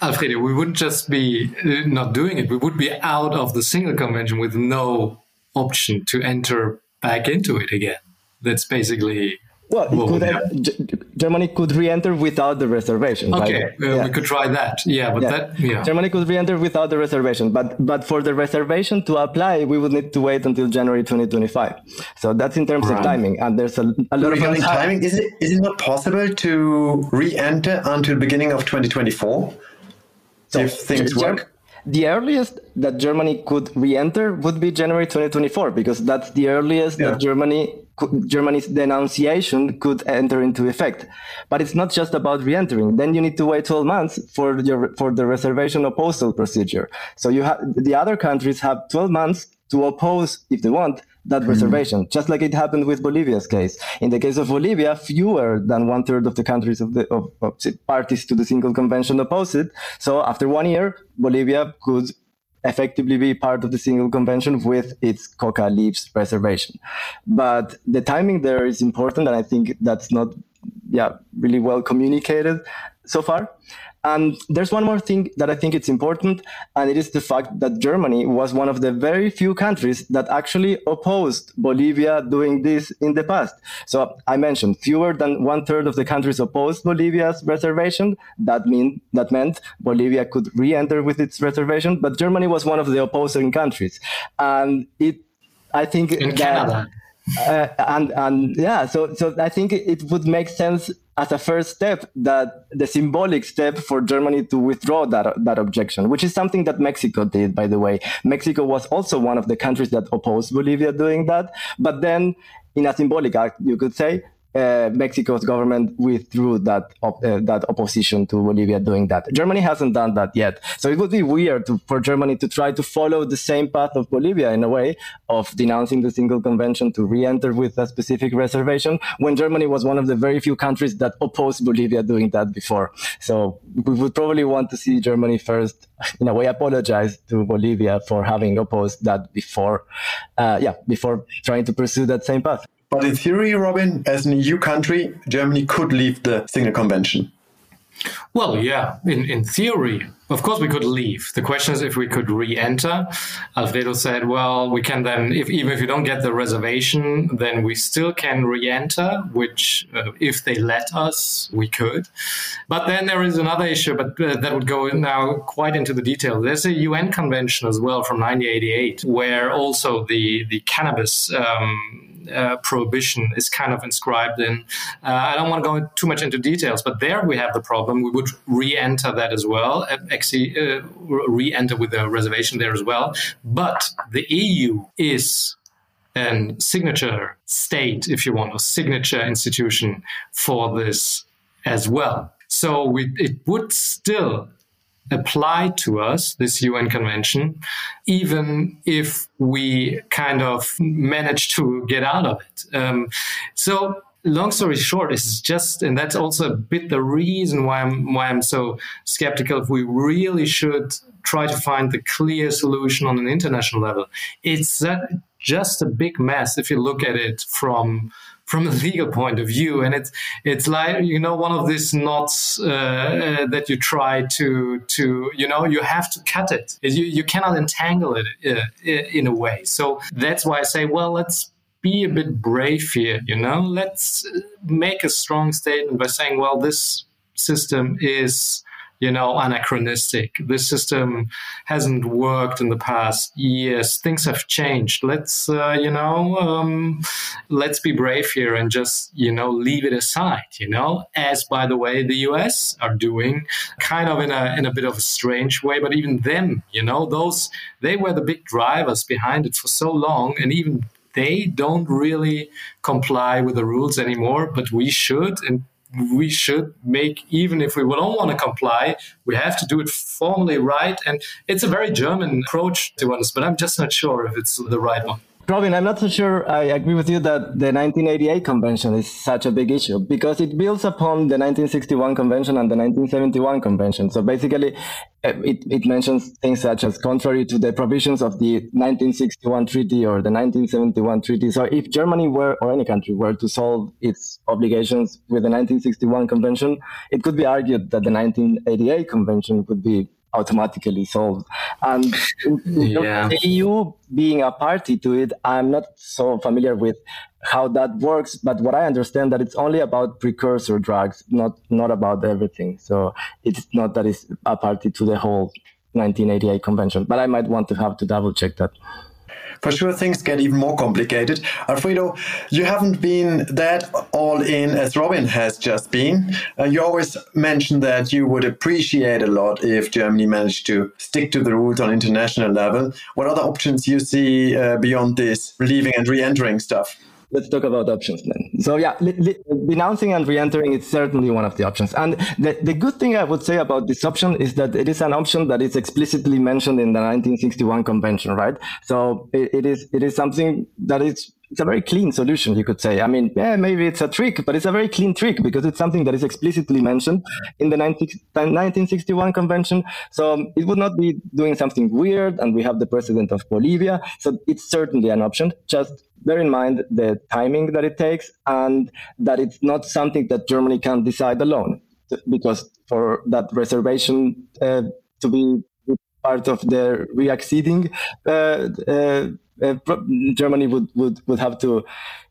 Alfredo, we wouldn't just be uh, not doing it, we would be out of the single convention with no option to enter back into it again. That's basically Well, could, Germany could re-enter without the reservation. Okay, right? uh, yeah. we could try that. Yeah, but yeah. that yeah. Germany could re-enter without the reservation, but but for the reservation to apply, we would need to wait until January 2025. So that's in terms right. of timing, and there's a, a lot Regarding of timing. Is it is it not possible to re-enter until beginning of 2024 so if things work? the earliest that Germany could re-enter would be January 2024 because that's the earliest yeah. that Germany Germany's denunciation could enter into effect. But it's not just about re-entering. Then you need to wait 12 months for your for the reservation opposal procedure. So you have the other countries have 12 months to oppose if they want that mm-hmm. reservation, just like it happened with Bolivia's case. In the case of Bolivia, fewer than one third of the countries of the of, of parties to the single convention opposed it. So after one year, Bolivia could effectively be part of the single convention with its coca leaves reservation. But the timing there is important, and I think that's not yeah really well communicated so far. And there's one more thing that I think it's important, and it is the fact that Germany was one of the very few countries that actually opposed Bolivia doing this in the past. So I mentioned fewer than one third of the countries opposed Bolivia's reservation. That mean that meant Bolivia could re-enter with its reservation, but Germany was one of the opposing countries, and it. I think in that, Canada. Uh, and and yeah, so so I think it would make sense as a first step that the symbolic step for Germany to withdraw that that objection, which is something that Mexico did, by the way. Mexico was also one of the countries that opposed Bolivia doing that, but then in a symbolic act, you could say, uh, Mexico's government withdrew that op- uh, that opposition to Bolivia doing that. Germany hasn't done that yet, so it would be weird to, for Germany to try to follow the same path of Bolivia in a way of denouncing the single convention to re-enter with a specific reservation when Germany was one of the very few countries that opposed Bolivia doing that before. So we would probably want to see Germany first, in a way, apologize to Bolivia for having opposed that before, uh, yeah, before trying to pursue that same path. But in theory, Robin, as an EU country, Germany could leave the single convention. Well, yeah, in, in theory, of course we could leave. The question is if we could re-enter. Alfredo said, well, we can then, if even if you don't get the reservation, then we still can re-enter, which uh, if they let us, we could. But then there is another issue, but uh, that would go now quite into the detail. There's a UN convention as well from 1988, where also the, the cannabis um, uh, prohibition is kind of inscribed in. Uh, I don't want to go too much into details, but there we have the problem. We would re-enter that as well, uh, actually uh, re-enter with a reservation there as well. But the EU is a signature state, if you want, a signature institution for this as well. So we, it would still apply to us, this UN convention, even if we kind of manage to get out of it. Um, so long story short is just and that's also a bit the reason why I'm why I'm so skeptical if we really should try to find the clear solution on an international level it's just a big mess if you look at it from from a legal point of view. And it's it's like you know one of these knots uh, uh, that you try to to you know you have to cut it. You you cannot entangle it uh, in a way. So that's why I say, well, let's be a bit brave here. You know, let's make a strong statement by saying, well, this system is you know, anachronistic. This system hasn't worked in the past years. Things have changed. Let's, uh, you know, um, let's be brave here and just, you know, leave it aside, you know, as by the way, the US are doing kind of in a, in a bit of a strange way, but even them, you know, those, they were the big drivers behind it for so long. And even they don't really comply with the rules anymore, but we should. And we should make, even if we don't want to comply, we have to do it formally right. And it's a very German approach to us, but I'm just not sure if it's the right one. Robin, I'm not so sure I agree with you that the 1988 convention is such a big issue because it builds upon the 1961 convention and the 1971 convention. So basically, eh, it, it mentions things such as contrary to the provisions of the 1961 treaty or the 1971 treaty. So if Germany were, or any country were to solve its obligations with the 1961 convention, it could be argued that the 1988 convention would be automatically solved. And yeah. the EU being a party to it, I'm not so familiar with how that works. But what I understand that it's only about precursor drugs, not not about everything. So it's not that it's a party to the whole 1988 convention. But I might want to have to double check that for sure things get even more complicated. Alfredo, you haven't been that all in as Robin has just been. Uh, you always mentioned that you would appreciate a lot if Germany managed to stick to the rules on international level. What other options you see uh, beyond this leaving and re-entering stuff? Let's talk about options then. So yeah, li- li- denouncing and re-entering is certainly one of the options. And the, the good thing I would say about this option is that it is an option that is explicitly mentioned in the 1961 convention, right? So it, it is it is something that is it's a very clean solution, you could say. I mean, yeah, maybe it's a trick, but it's a very clean trick because it's something that is explicitly mentioned in the 19, 1961 convention. So it would not be doing something weird, and we have the president of Bolivia. So it's certainly an option. Just bear in mind the timing that it takes and that it's not something that Germany can decide alone. Because for that reservation uh, to be part of the reacceding, uh, uh, uh Germany would, would, would have to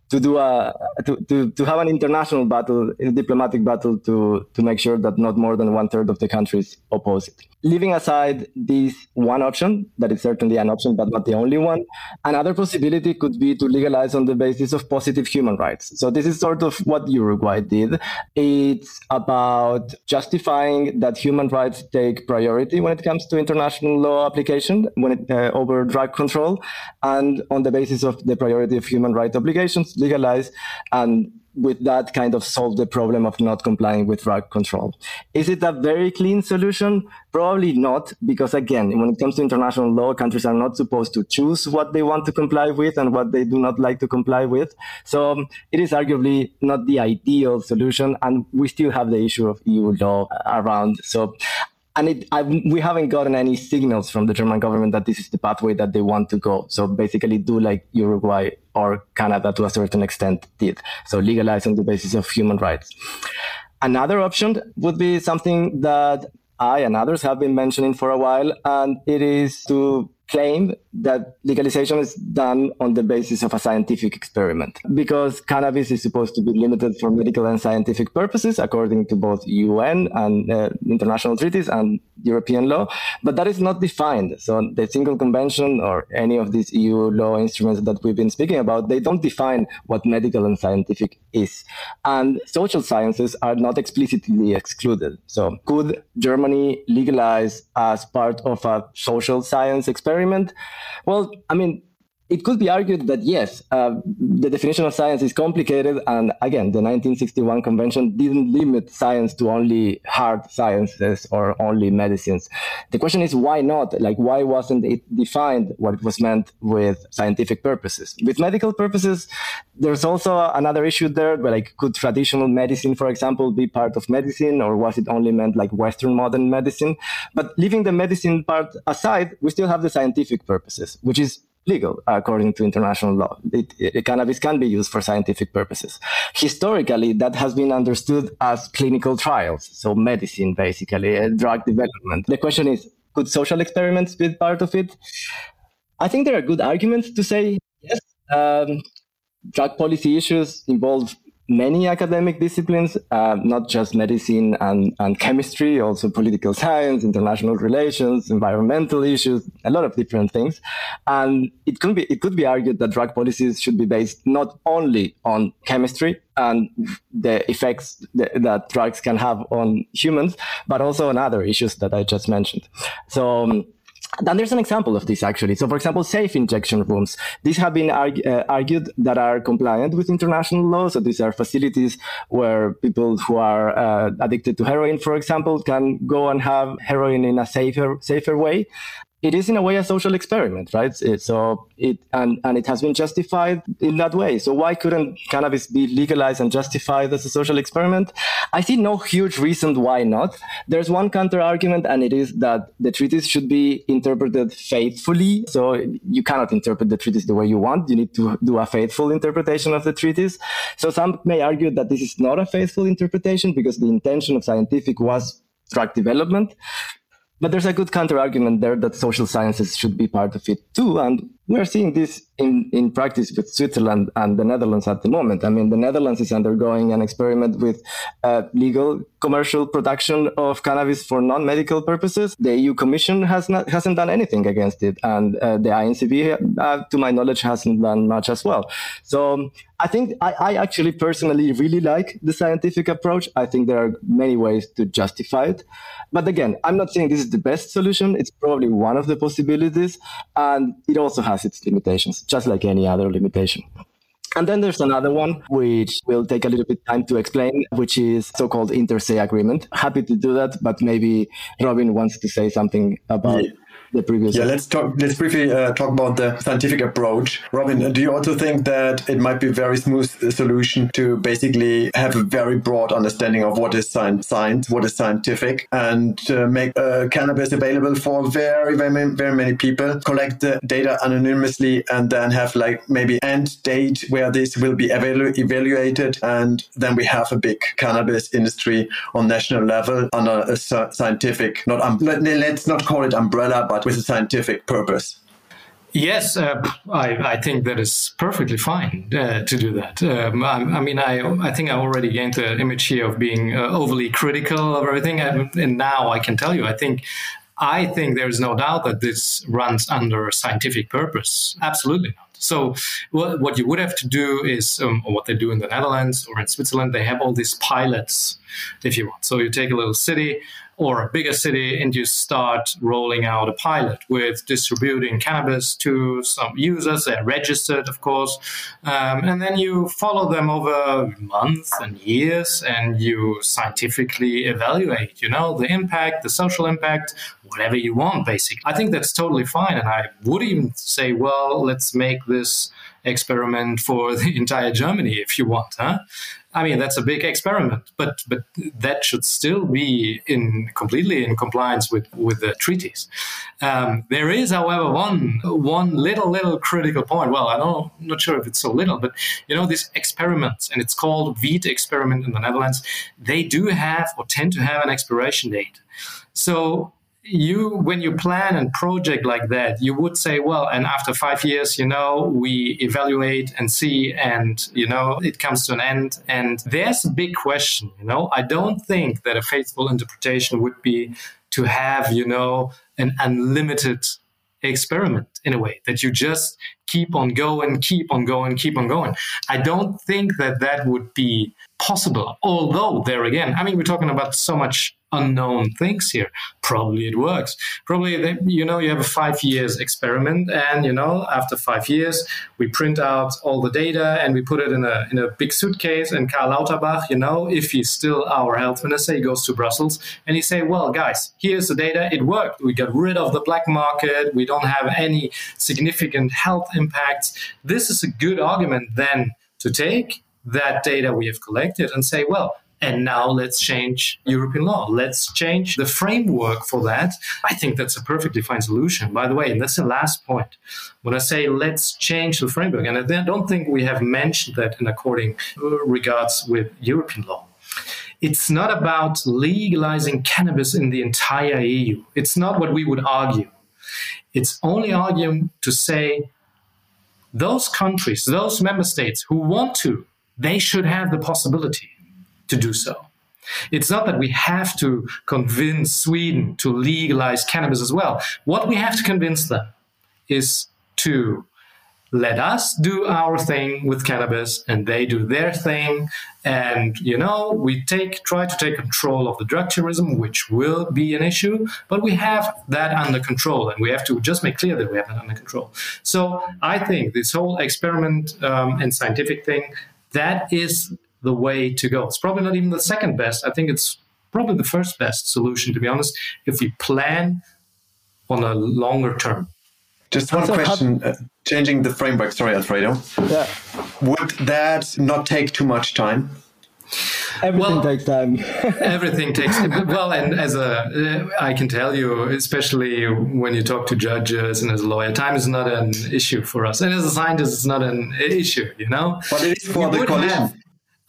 to do a to, to, to have an international battle, a diplomatic battle to to make sure that not more than one third of the countries oppose it. Leaving aside this one option, that is certainly an option, but not the only one, another possibility could be to legalize on the basis of positive human rights. So this is sort of what Uruguay did. It's about justifying that human rights take priority when it comes to international law application, when it uh, over drug control, and on the basis of the priority of human rights obligations legalize and with that kind of solve the problem of not complying with drug control. Is it a very clean solution? Probably not, because again, when it comes to international law, countries are not supposed to choose what they want to comply with and what they do not like to comply with. So um, it is arguably not the ideal solution, and we still have the issue of EU law around. So and it, I, we haven't gotten any signals from the German government that this is the pathway that they want to go. So basically, do like Uruguay or Canada to a certain extent did. So legalize on the basis of human rights. Another option would be something that I and others have been mentioning for a while, and it is to claim that legalization is done on the basis of a scientific experiment. Because cannabis is supposed to be limited for medical and scientific purposes according to both UN and uh, international treaties and European law. But that is not defined. So the single convention or any of these EU law instruments that we've been speaking about they don't define what medical and scientific is. And social sciences are not explicitly excluded. So could Germany legalize as part of a social science experiment experiment? Well, I mean, it could be argued that yes, uh, the definition of science is complicated, and again, the 1961 convention didn't limit science to only hard sciences or only medicines. The question is why not? Like, why wasn't it defined what it was meant with scientific purposes? With medical purposes, there's also another issue there, where like, could traditional medicine, for example, be part of medicine, or was it only meant like Western modern medicine? But leaving the medicine part aside, we still have the scientific purposes, which is legal according to international law. It, it, cannabis can be used for scientific purposes. Historically, that has been understood as clinical trials, so medicine, basically, uh, drug development. The question is, could social experiments be part of it? I think there are good arguments to say yes. Um, drug policy issues involve many academic disciplines, uh, not just medicine and, and chemistry, also political science, international relations, environmental issues, a lot of different things. And it could be, it could be argued that drug policies should be based not only on chemistry and the effects that, that drugs can have on humans, but also on other issues that I just mentioned. So, um, then there's an example of this actually. So, for example, safe injection rooms. These have been uh, argued that are compliant with international law. So, these are facilities where people who are uh, addicted to heroin, for example, can go and have heroin in a safer, safer way it is in a way a social experiment, right? It, so it and and it has been justified in that way. So why couldn't cannabis be legalized and justified as a social experiment? I see no huge reason why not. There's one counter argument, and it is that the treaties should be interpreted faithfully. So you cannot interpret the treaties the way you want. You need to do a faithful interpretation of the treaties. So some may argue that this is not a faithful interpretation because the intention of scientific was drug development But there's a good counter argument there that social sciences should be part of it too. And we're seeing this in, in practice with Switzerland and the Netherlands at the moment. I mean, the Netherlands is undergoing an experiment with uh, legal commercial production of cannabis for non-medical purposes. The EU Commission has not hasn't done anything against it, and uh, the INCB, uh, to my knowledge, hasn't done much as well. So I think I, I actually personally really like the scientific approach. I think there are many ways to justify it. But again, I'm not saying this is the best solution. It's probably one of the possibilities. And it also has its limitations, just like any other limitation. And then there's another one, which will take a little bit time to explain, which is so-called inter se agreement. Happy to do that, but maybe Robin wants to say something about yeah the previous. Yeah, let's talk. Let's briefly uh, talk about the scientific approach. Robin, do you also think that it might be a very smooth solution to basically have a very broad understanding of what is science, science what is scientific, and uh, make uh, cannabis available for very, very, very many people, collect the data anonymously, and then have like maybe end date where this will be evalu- evaluated, and then we have a big cannabis industry on national level under a scientific, not um, let, let's not call it umbrella, but with a scientific purpose. Yes, uh, I, I, think that is perfectly fine uh, to do that. Um, I, I, mean, I, I think I already gained the image here of being uh, overly critical of everything, and, and now I can tell you, I think I think there is no doubt that this runs under scientific purpose. Absolutely not. So, what, what you would have to do is, um, what they do in the Netherlands or in Switzerland, they have all these pilots, if you want. So, you take a little city, or a bigger city and you start rolling out a pilot with distributing cannabis to some users. They're registered, of course. Um, and then you follow them over months and years and you scientifically evaluate, you know, the impact, the social impact, whatever you want, basically. I think that's totally fine. And I would even say, well, let's make this experiment for the entire Germany if you want, huh? I mean, that's a big experiment, but but that should still be in completely in compliance with with the treaties. Um, there is, however, one one little little critical point. Well, I don't, I'm not sure if it's so little, but you know, this experiment, and it's called Wiet experiment in the Netherlands. They do have or tend to have an expiration date. So you when you plan a project like that you would say well and after five years you know we evaluate and see and you know it comes to an end. And there's a big question you know? I don't think that a faithful interpretation would be to have you know an unlimited experiment in a way that you just keep on going keep on going keep on going i don't think that that would be possible although there again i mean we're talking about so much unknown things here. Probably it works. Probably, they, you know, you have a five years experiment, and you know, after five years, we print out all the data and we put it in a in a big suitcase. And Karl Lauterbach, you know, if he's still our health minister, he goes to Brussels and he say, "Well, guys, here's the data. It worked. We got rid of the black market. We don't have any significant health impacts. This is a good argument then to take." That data we have collected and say, well, and now let's change European law. Let's change the framework for that. I think that's a perfectly fine solution. By the way, and that's the last point. When I say let's change the framework, and I don't think we have mentioned that in according uh, regards with European law. It's not about legalizing cannabis in the entire EU. It's not what we would argue. It's only arguing to say those countries, those member states who want to, they should have the possibility to do so. It's not that we have to convince Sweden to legalize cannabis as well. What we have to convince them is to let us do our thing with cannabis and they do their thing and you know we take try to take control of the drug tourism which will be an issue but we have that under control and we have to just make clear that we have that under control so i think this whole experiment um, and scientific thing that is the way to go. It's probably not even the second best. I think it's probably the first best solution, to be honest, if we plan on a longer term. Just one question, uh, changing the framework. Sorry, Alfredo. Yeah. Would that not take too much time? Everything well, takes time. everything takes well, and as a, uh, I can tell you, especially when you talk to judges and as a lawyer, time is not an issue for us, and as a scientist, it's not an issue. You know, but it is for the coalition. Have,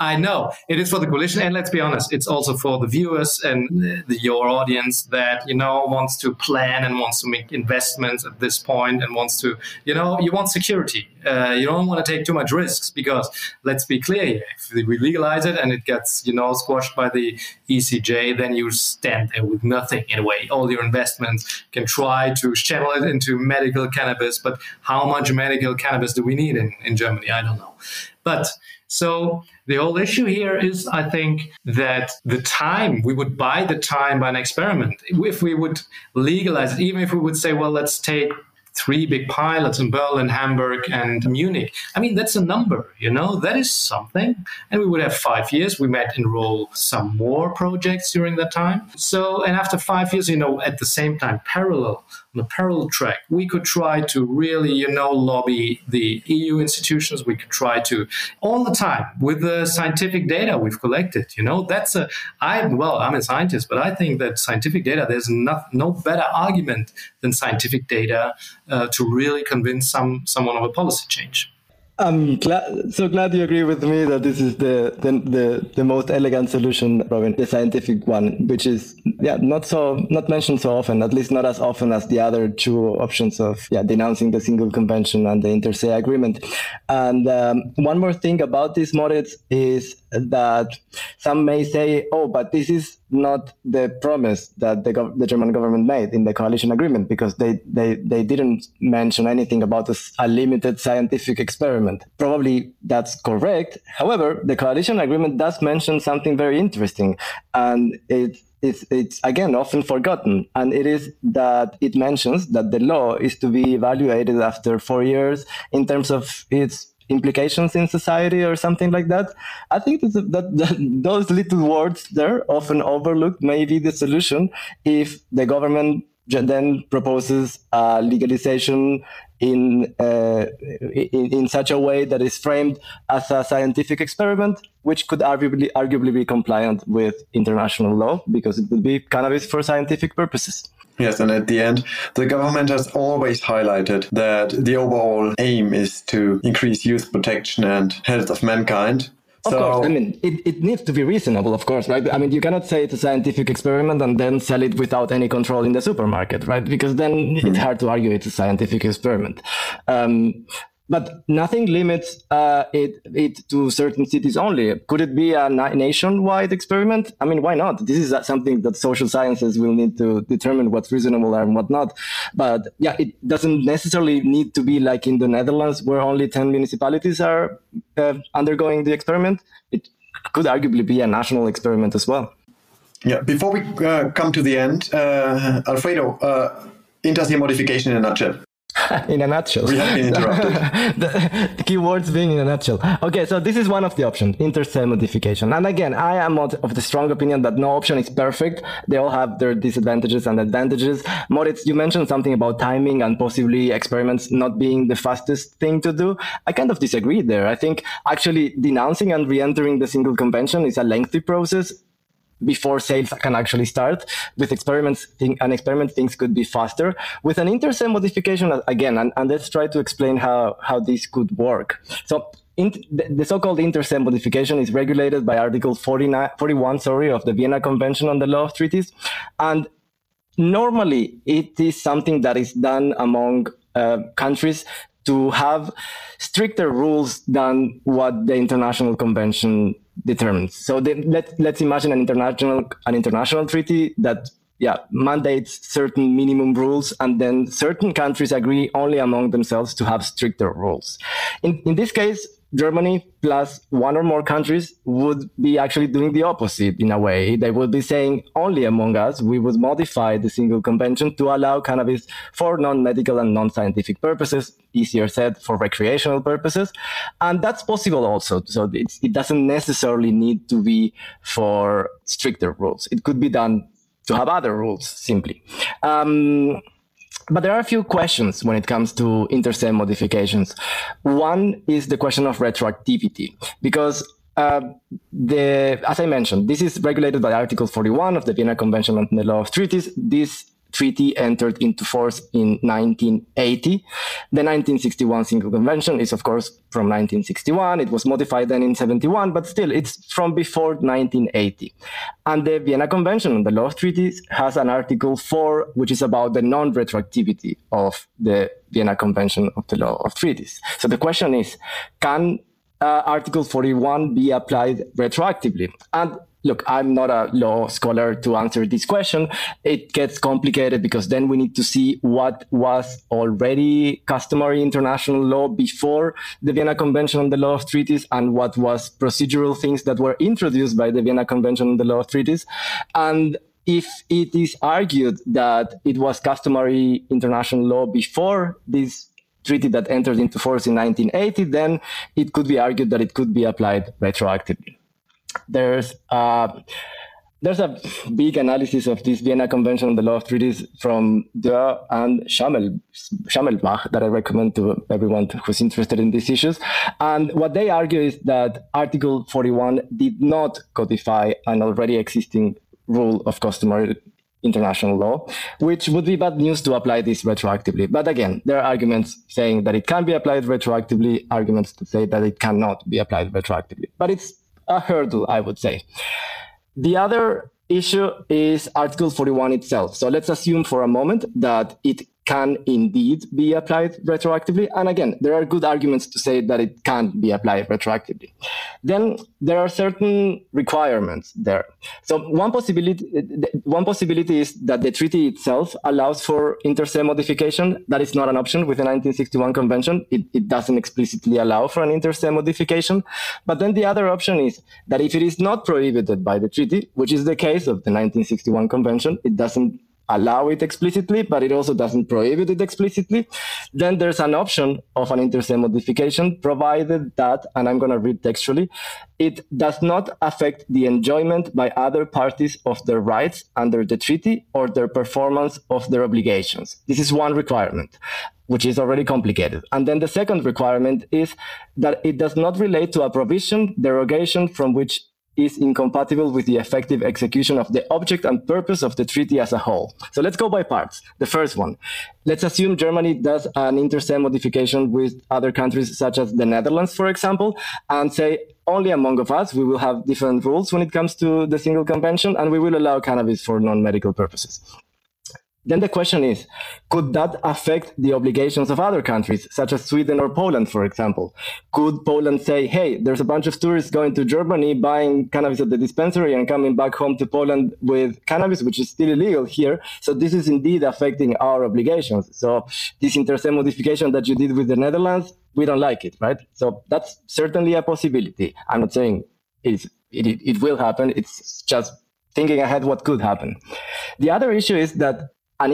I know it is for the coalition, and let's be honest, it's also for the viewers and the, your audience that you know wants to plan and wants to make investments at this point and wants to, you know, you want security. Uh, you don't want to take too much risks because let's be clear if we legalize it and it gets, you know, squashed by the ECJ, then you stand there with nothing in a way. All your investments can try to channel it into medical cannabis, but how much medical cannabis do we need in, in Germany? I don't know, but so the whole issue here is, I think, that the time we would buy the time by an experiment. If we would legalize it, even if we would say, well, let's take three big pilots in Berlin, Hamburg, and Munich. I mean, that's a number, you know, that is something. And we would have five years. We might enroll some more projects during that time. So, and after five years, you know, at the same time, parallel, on a parallel track, we could try to really, you know, lobby the EU institutions. We could try to all the time with the scientific data we've collected. You know, that's a, I, well, I'm a scientist, but I think that scientific data, there's no, no better argument than scientific data uh, to really convince some someone of a policy change. I'm glad, so glad you agree with me that this is the, the, the, the, most elegant solution, Robin, the scientific one, which is yeah not so not mentioned so often, at least not as often as the other two options of yeah denouncing the single convention and the inter se agreement. And um, one more thing about this Moritz is that some may say, oh, but this is not the promise that the, gov- the German government made in the coalition agreement because they, they, they didn't mention anything about a, a limited scientific experiment. Probably that's correct. However, the coalition agreement does mention something very interesting and it it's, it's again often forgotten, and it is that it mentions that the law is to be evaluated after four years in terms of its implications in society or something like that. I think that, that, that those little words there, often overlooked, may be the solution if the government then proposes a legalization in, uh, in, in such a way that is framed as a scientific experiment, which could arguably arguably be compliant with international law because it would be cannabis for scientific purposes. Yes, and at the end, the government has always highlighted that the overall aim is to increase youth protection and health of mankind. Of so, course, I mean, it, it needs to be reasonable, of course, right? I mean, you cannot say it's a scientific experiment and then sell it without any control in the supermarket, right? Because then mm-hmm. it's hard to argue it's a scientific experiment. Um, but nothing limits uh, it, it to certain cities only. Could it be a nationwide experiment? I mean, why not? This is something that social sciences will need to determine what's reasonable and what not. But yeah, it doesn't necessarily need to be like in the Netherlands where only 10 municipalities are uh, undergoing the experiment. It could arguably be a national experiment as well. Yeah, before we uh, come to the end, uh, Alfredo, uh, inter modification in a nutshell. in a nutshell. We have been interrupted. the, the keywords being in a nutshell. Okay, so this is one of the options, inter se modification. And again, I am of the strong opinion that no option is perfect. They all have their disadvantages and advantages. Moritz, you mentioned something about timing and possibly experiments not being the fastest thing to do. I kind of disagree there. I think actually denouncing and re-entering the single convention is a lengthy process before sales can actually start. With experiments, think, an experiment things could be faster. With an inter se modification, again, and, and let's try to explain how, how this could work. So in, the, the, so-called inter se modification is regulated by Article 49, 41 sorry, of the Vienna Convention on the Law of Treaties. And normally it is something that is done among uh, countries to have stricter rules than what the international convention determines. So the, let, let's imagine an international, an international treaty that yeah, mandates certain minimum rules, and then certain countries agree only among themselves to have stricter rules. In, in this case, Germany plus one or more countries would be actually doing the opposite in a way. They would be saying only among us, we would modify the single convention to allow cannabis for non-medical and non-scientific purposes, easier said for recreational purposes. And that's possible also. So it doesn't necessarily need to be for stricter rules. It could be done to have other rules simply. Um, but there are a few questions when it comes to inter se modifications. One is the question of retroactivity, because uh, the, as I mentioned, this is regulated by Article 41 of the Vienna Convention on the Law of Treaties. This treaty entered into force in 1980. The 1961 Single Convention is, of course, from 1961. It was modified then in 71, but still, it's from before 1980. And the Vienna Convention on the Law of Treaties has an Article 4, which is about the non retroactivity of the Vienna Convention of the Law of Treaties. So the question is can uh, Article 41 be applied retroactively? And look, I'm not a law scholar to answer this question. It gets complicated because then we need to see what was already customary international law before the Vienna Convention on the Law of Treaties and what was procedural things that were introduced by the Vienna Convention on the Law of Treaties. And if it is argued that it was customary international law before this treaty that entered into force in 1980, then it could be argued that it could be applied retroactively. There's uh, there's a big analysis of this Vienna Convention on the Law of Treaties from Dörr and Schammel, Schmalenbach that I recommend to everyone who's interested in these issues. And what they argue is that Article 41 did not codify an already existing rule of customary international law, which would be bad news to apply this retroactively. But again, there are arguments saying that it can be applied retroactively, arguments to say that it cannot be applied retroactively. But it's a hurdle, I would say. The other issue is Article 41 itself. So let's assume for a moment that it can indeed be applied retroactively. And again, there are good arguments to say that it can't be applied retroactively. Then there are certain requirements there. So one possibility, one possibility is that the treaty itself allows for inter modification. That is not an option with the 1961 convention. It, it doesn't explicitly allow for an inter modification. But then the other option is that if it is not prohibited by the treaty, which is the case of the 1961 convention, it doesn't allow it explicitly, but it also doesn't prohibit it explicitly. Then there's an option of an inter se modification, provided that, and I'm going to read textually, it does not affect the enjoyment by other parties of their rights under the treaty or their performance of their obligations. This is one requirement which is already complicated. And then the second requirement is that it does not relate to a provision, derogation from which is incompatible with the effective execution of the object and purpose of the treaty as a whole. So let's go by parts. The first one. Let's assume Germany does an inter se modification with other countries such as the Netherlands, for example, and say only among of us we will have different rules when it comes to the single convention and we will allow cannabis for non-medical purposes. Then the question is, could that affect the obligations of other countries, such as Sweden or Poland, for example? Could Poland say, hey, there's a bunch of tourists going to Germany, buying cannabis at the dispensary and coming back home to Poland with cannabis, which is still illegal here. So this is indeed affecting our obligations. So this inter se modification that you did with the Netherlands, we don't like it, right? So that's certainly a possibility. I'm not saying it, it will happen. It's just thinking ahead what could happen. The other issue is that an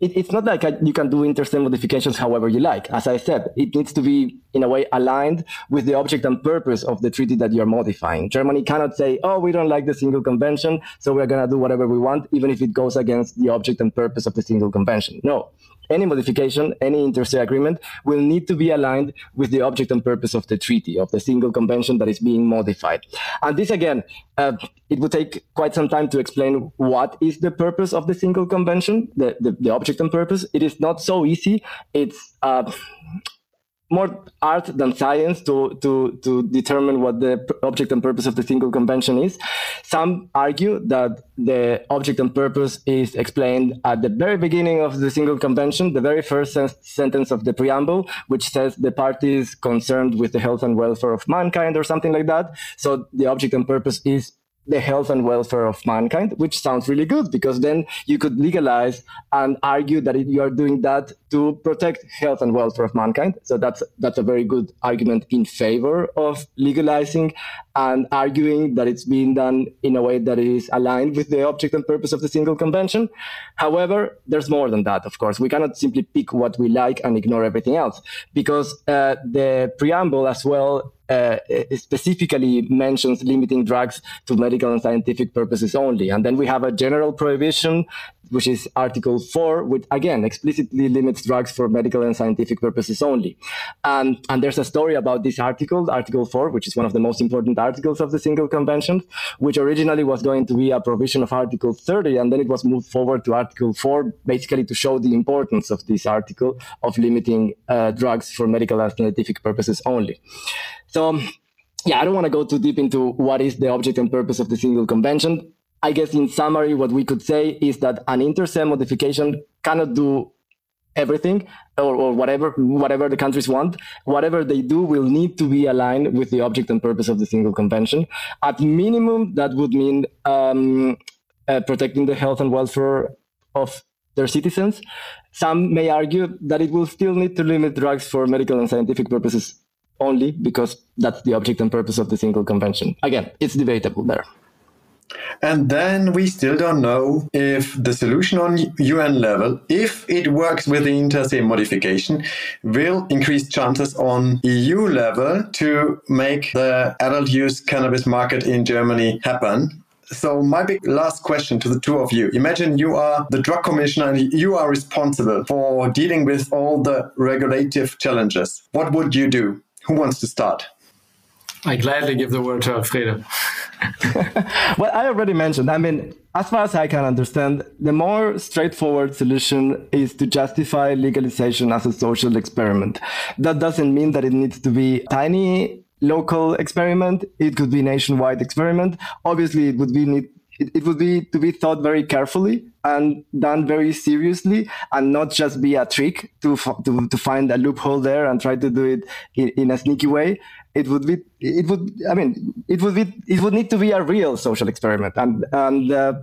it's not like a, you can do inter se modifications however you like. As i said it needs to be in a way aligned with the object and purpose of the treaty that you're modifying. Germany cannot say oh we don't like the single convention so we're going to do whatever we want even if it goes against the object and purpose of the single convention. No any modification, any inter se agreement will need to be aligned with the object and purpose of the treaty, of the single convention that is being modified. And this again, uh, it would take quite some time to explain what is the purpose of the single convention, the, the, the object and purpose. It is not so easy. It's uh, more art than science to, to, to determine what the object and purpose of the single convention is. Some argue that the object and purpose is explained at the very beginning of the single convention, the very first sen- sentence of the preamble, which says the parties concerned with the health and welfare of mankind or something like that. So the object and purpose is the health and welfare of mankind, which sounds really good because then you could legalize and argue that you are doing that to protect health and welfare of mankind. So that's that's a very good argument in favor of legalizing and arguing that it's being done in a way that is aligned with the object and purpose of the single convention. However, there's more than that, of course. We cannot simply pick what we like and ignore everything else because uh, the preamble as well uh, specifically mentions limiting drugs to medical and scientific purposes only. And then we have a general prohibition which is Article 4, which again explicitly limits drugs for medical and scientific purposes only. And, and there's a story about this article, Article 4, which is one of the most important articles of the Single Convention, which originally was going to be a provision of Article 30, and then it was moved forward to Article 4, basically to show the importance of this article of limiting uh, drugs for medical and scientific purposes only. So, yeah, I don't want to go too deep into what is the object and purpose of the single convention. I guess in summary, what we could say is that an inter se modification cannot do everything or, or whatever whatever the countries want whatever they do will need to be aligned with the object and purpose of the single convention at minimum that would mean um, uh, protecting the health and welfare of their citizens some may argue that it will still need to limit drugs for medical and scientific purposes only because that's the object and purpose of the single convention. Again, it's debatable there. And then we still don't know if the solution on UN level, if it works with the inter se modification, will increase chances on EU level to make the adult use cannabis market in Germany happen. So my big last question to the two of you. Imagine you are the drug commissioner and you are responsible for dealing with all the regulative challenges. What would you do? Who wants to start? I gladly give the word to Alfredo. well, I already mentioned, I mean, as far as I can understand, the more straightforward solution is to justify legalization as a social experiment. That doesn't mean that it needs to be tiny local experiment. It could be nationwide experiment. Obviously, it would be need, it, it would be to be thought very carefully and done very seriously and not just be a trick to, to, to find a loophole there and try to do it in, in a sneaky way. It would be, it would, I mean, it would be, it would need to be a real social experiment and, and, uh,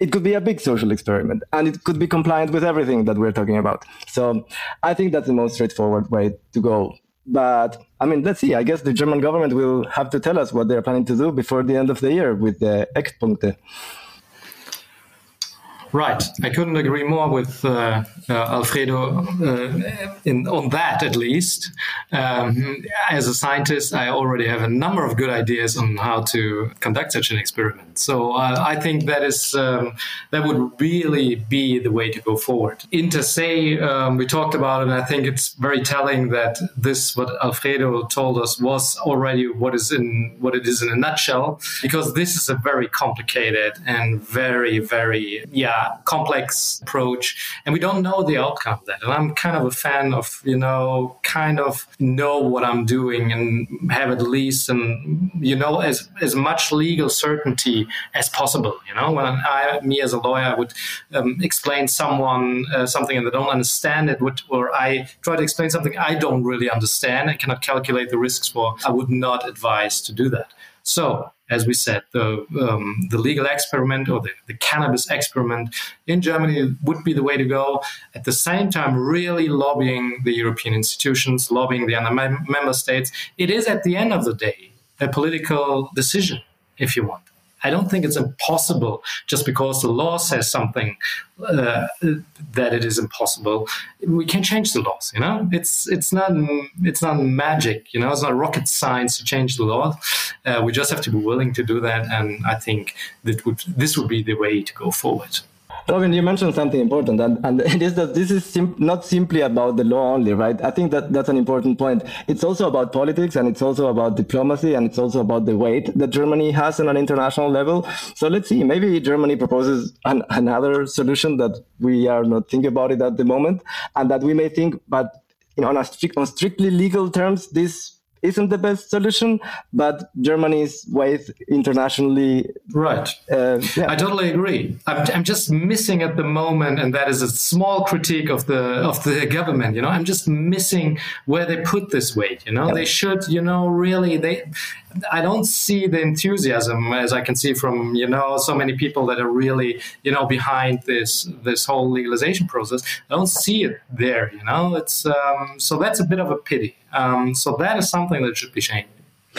it could be a big social experiment and it could be compliant with everything that we're talking about. So I think that's the most straightforward way to go. But I mean, let's see. I guess the German government will have to tell us what they're planning to do before the end of the year with the Eckpunkte. Right, I couldn't agree more with uh, uh, Alfredo uh, in, on that, at least. Um, as a scientist, I already have a number of good ideas on how to conduct such an experiment. So uh, I think that is um, that would really be the way to go forward. Inter se, um, we talked about it, and I think it's very telling that this, what Alfredo told us, was already what is in what it is in a nutshell, because this is a very complicated and very, very, yeah complex approach, and we don't know the outcome that. And I'm kind of a fan of, you know, kind of know what I'm doing and have at least, and you know, as as much legal certainty as possible. You know, when I, me as a lawyer, would um, explain someone uh, something and they don't understand it, would, or I try to explain something I don't really understand I cannot calculate the risks for, I would not advise to do that. So as we said, the, um, the legal experiment or the, the cannabis experiment in Germany would be the way to go. At the same time, really lobbying the European institutions, lobbying the other member states. It is, at the end of the day, a political decision, if you want. I don't think it's impossible just because the law says something uh, that it is impossible. We can change the laws. You know, it's it's not it's not magic. You know, it's not rocket science to change the law. Uh, we just have to be willing to do that, and I think that would this would be the way to go forward. Robin, you mentioned something important, and, and it is that this is sim- not simply about the law only, right? I think that that's an important point. It's also about politics, and it's also about diplomacy, and it's also about the weight that Germany has on an international level. So let's see, maybe Germany proposes an, another solution that we are not thinking about it at the moment, and that we may think, but you know, on, strict, on strictly legal terms, this isn't the best solution, but Germany's way internationally. Right. Uh, yeah. I totally agree. I'm, I'm just missing at the moment, and that is a small critique of the of the government. You know, I'm just missing where they put this weight. You know, yeah. they should. You know, really, they. I don't see the enthusiasm as I can see from you know so many people that are really you know behind this this whole legalization process. I don't see it there. You know, it's um, so that's a bit of a pity. Um, so that is something that should be changed.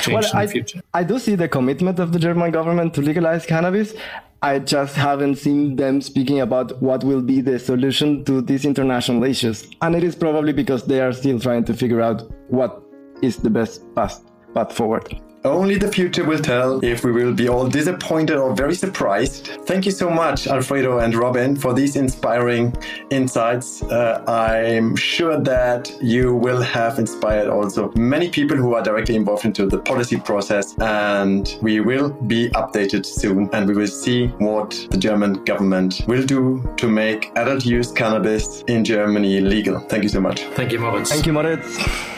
Well, I, future. I do see the commitment of the German government to legalize cannabis. I just haven't seen them speaking about what will be the solution to these international issues. And it is probably because they are still trying to figure out what is the best path, path forward. Only the future will tell if we will be all disappointed or very surprised. Thank you so much, Alfredo and Robin, for these inspiring insights. Uh, I'm sure that you will have inspired also many people who are directly involved into the policy process, and we will be updated soon, and we will see what the German government will do to make adult use cannabis in Germany legal. Thank you so much. Thank you, Moritz. Thank you, Moritz.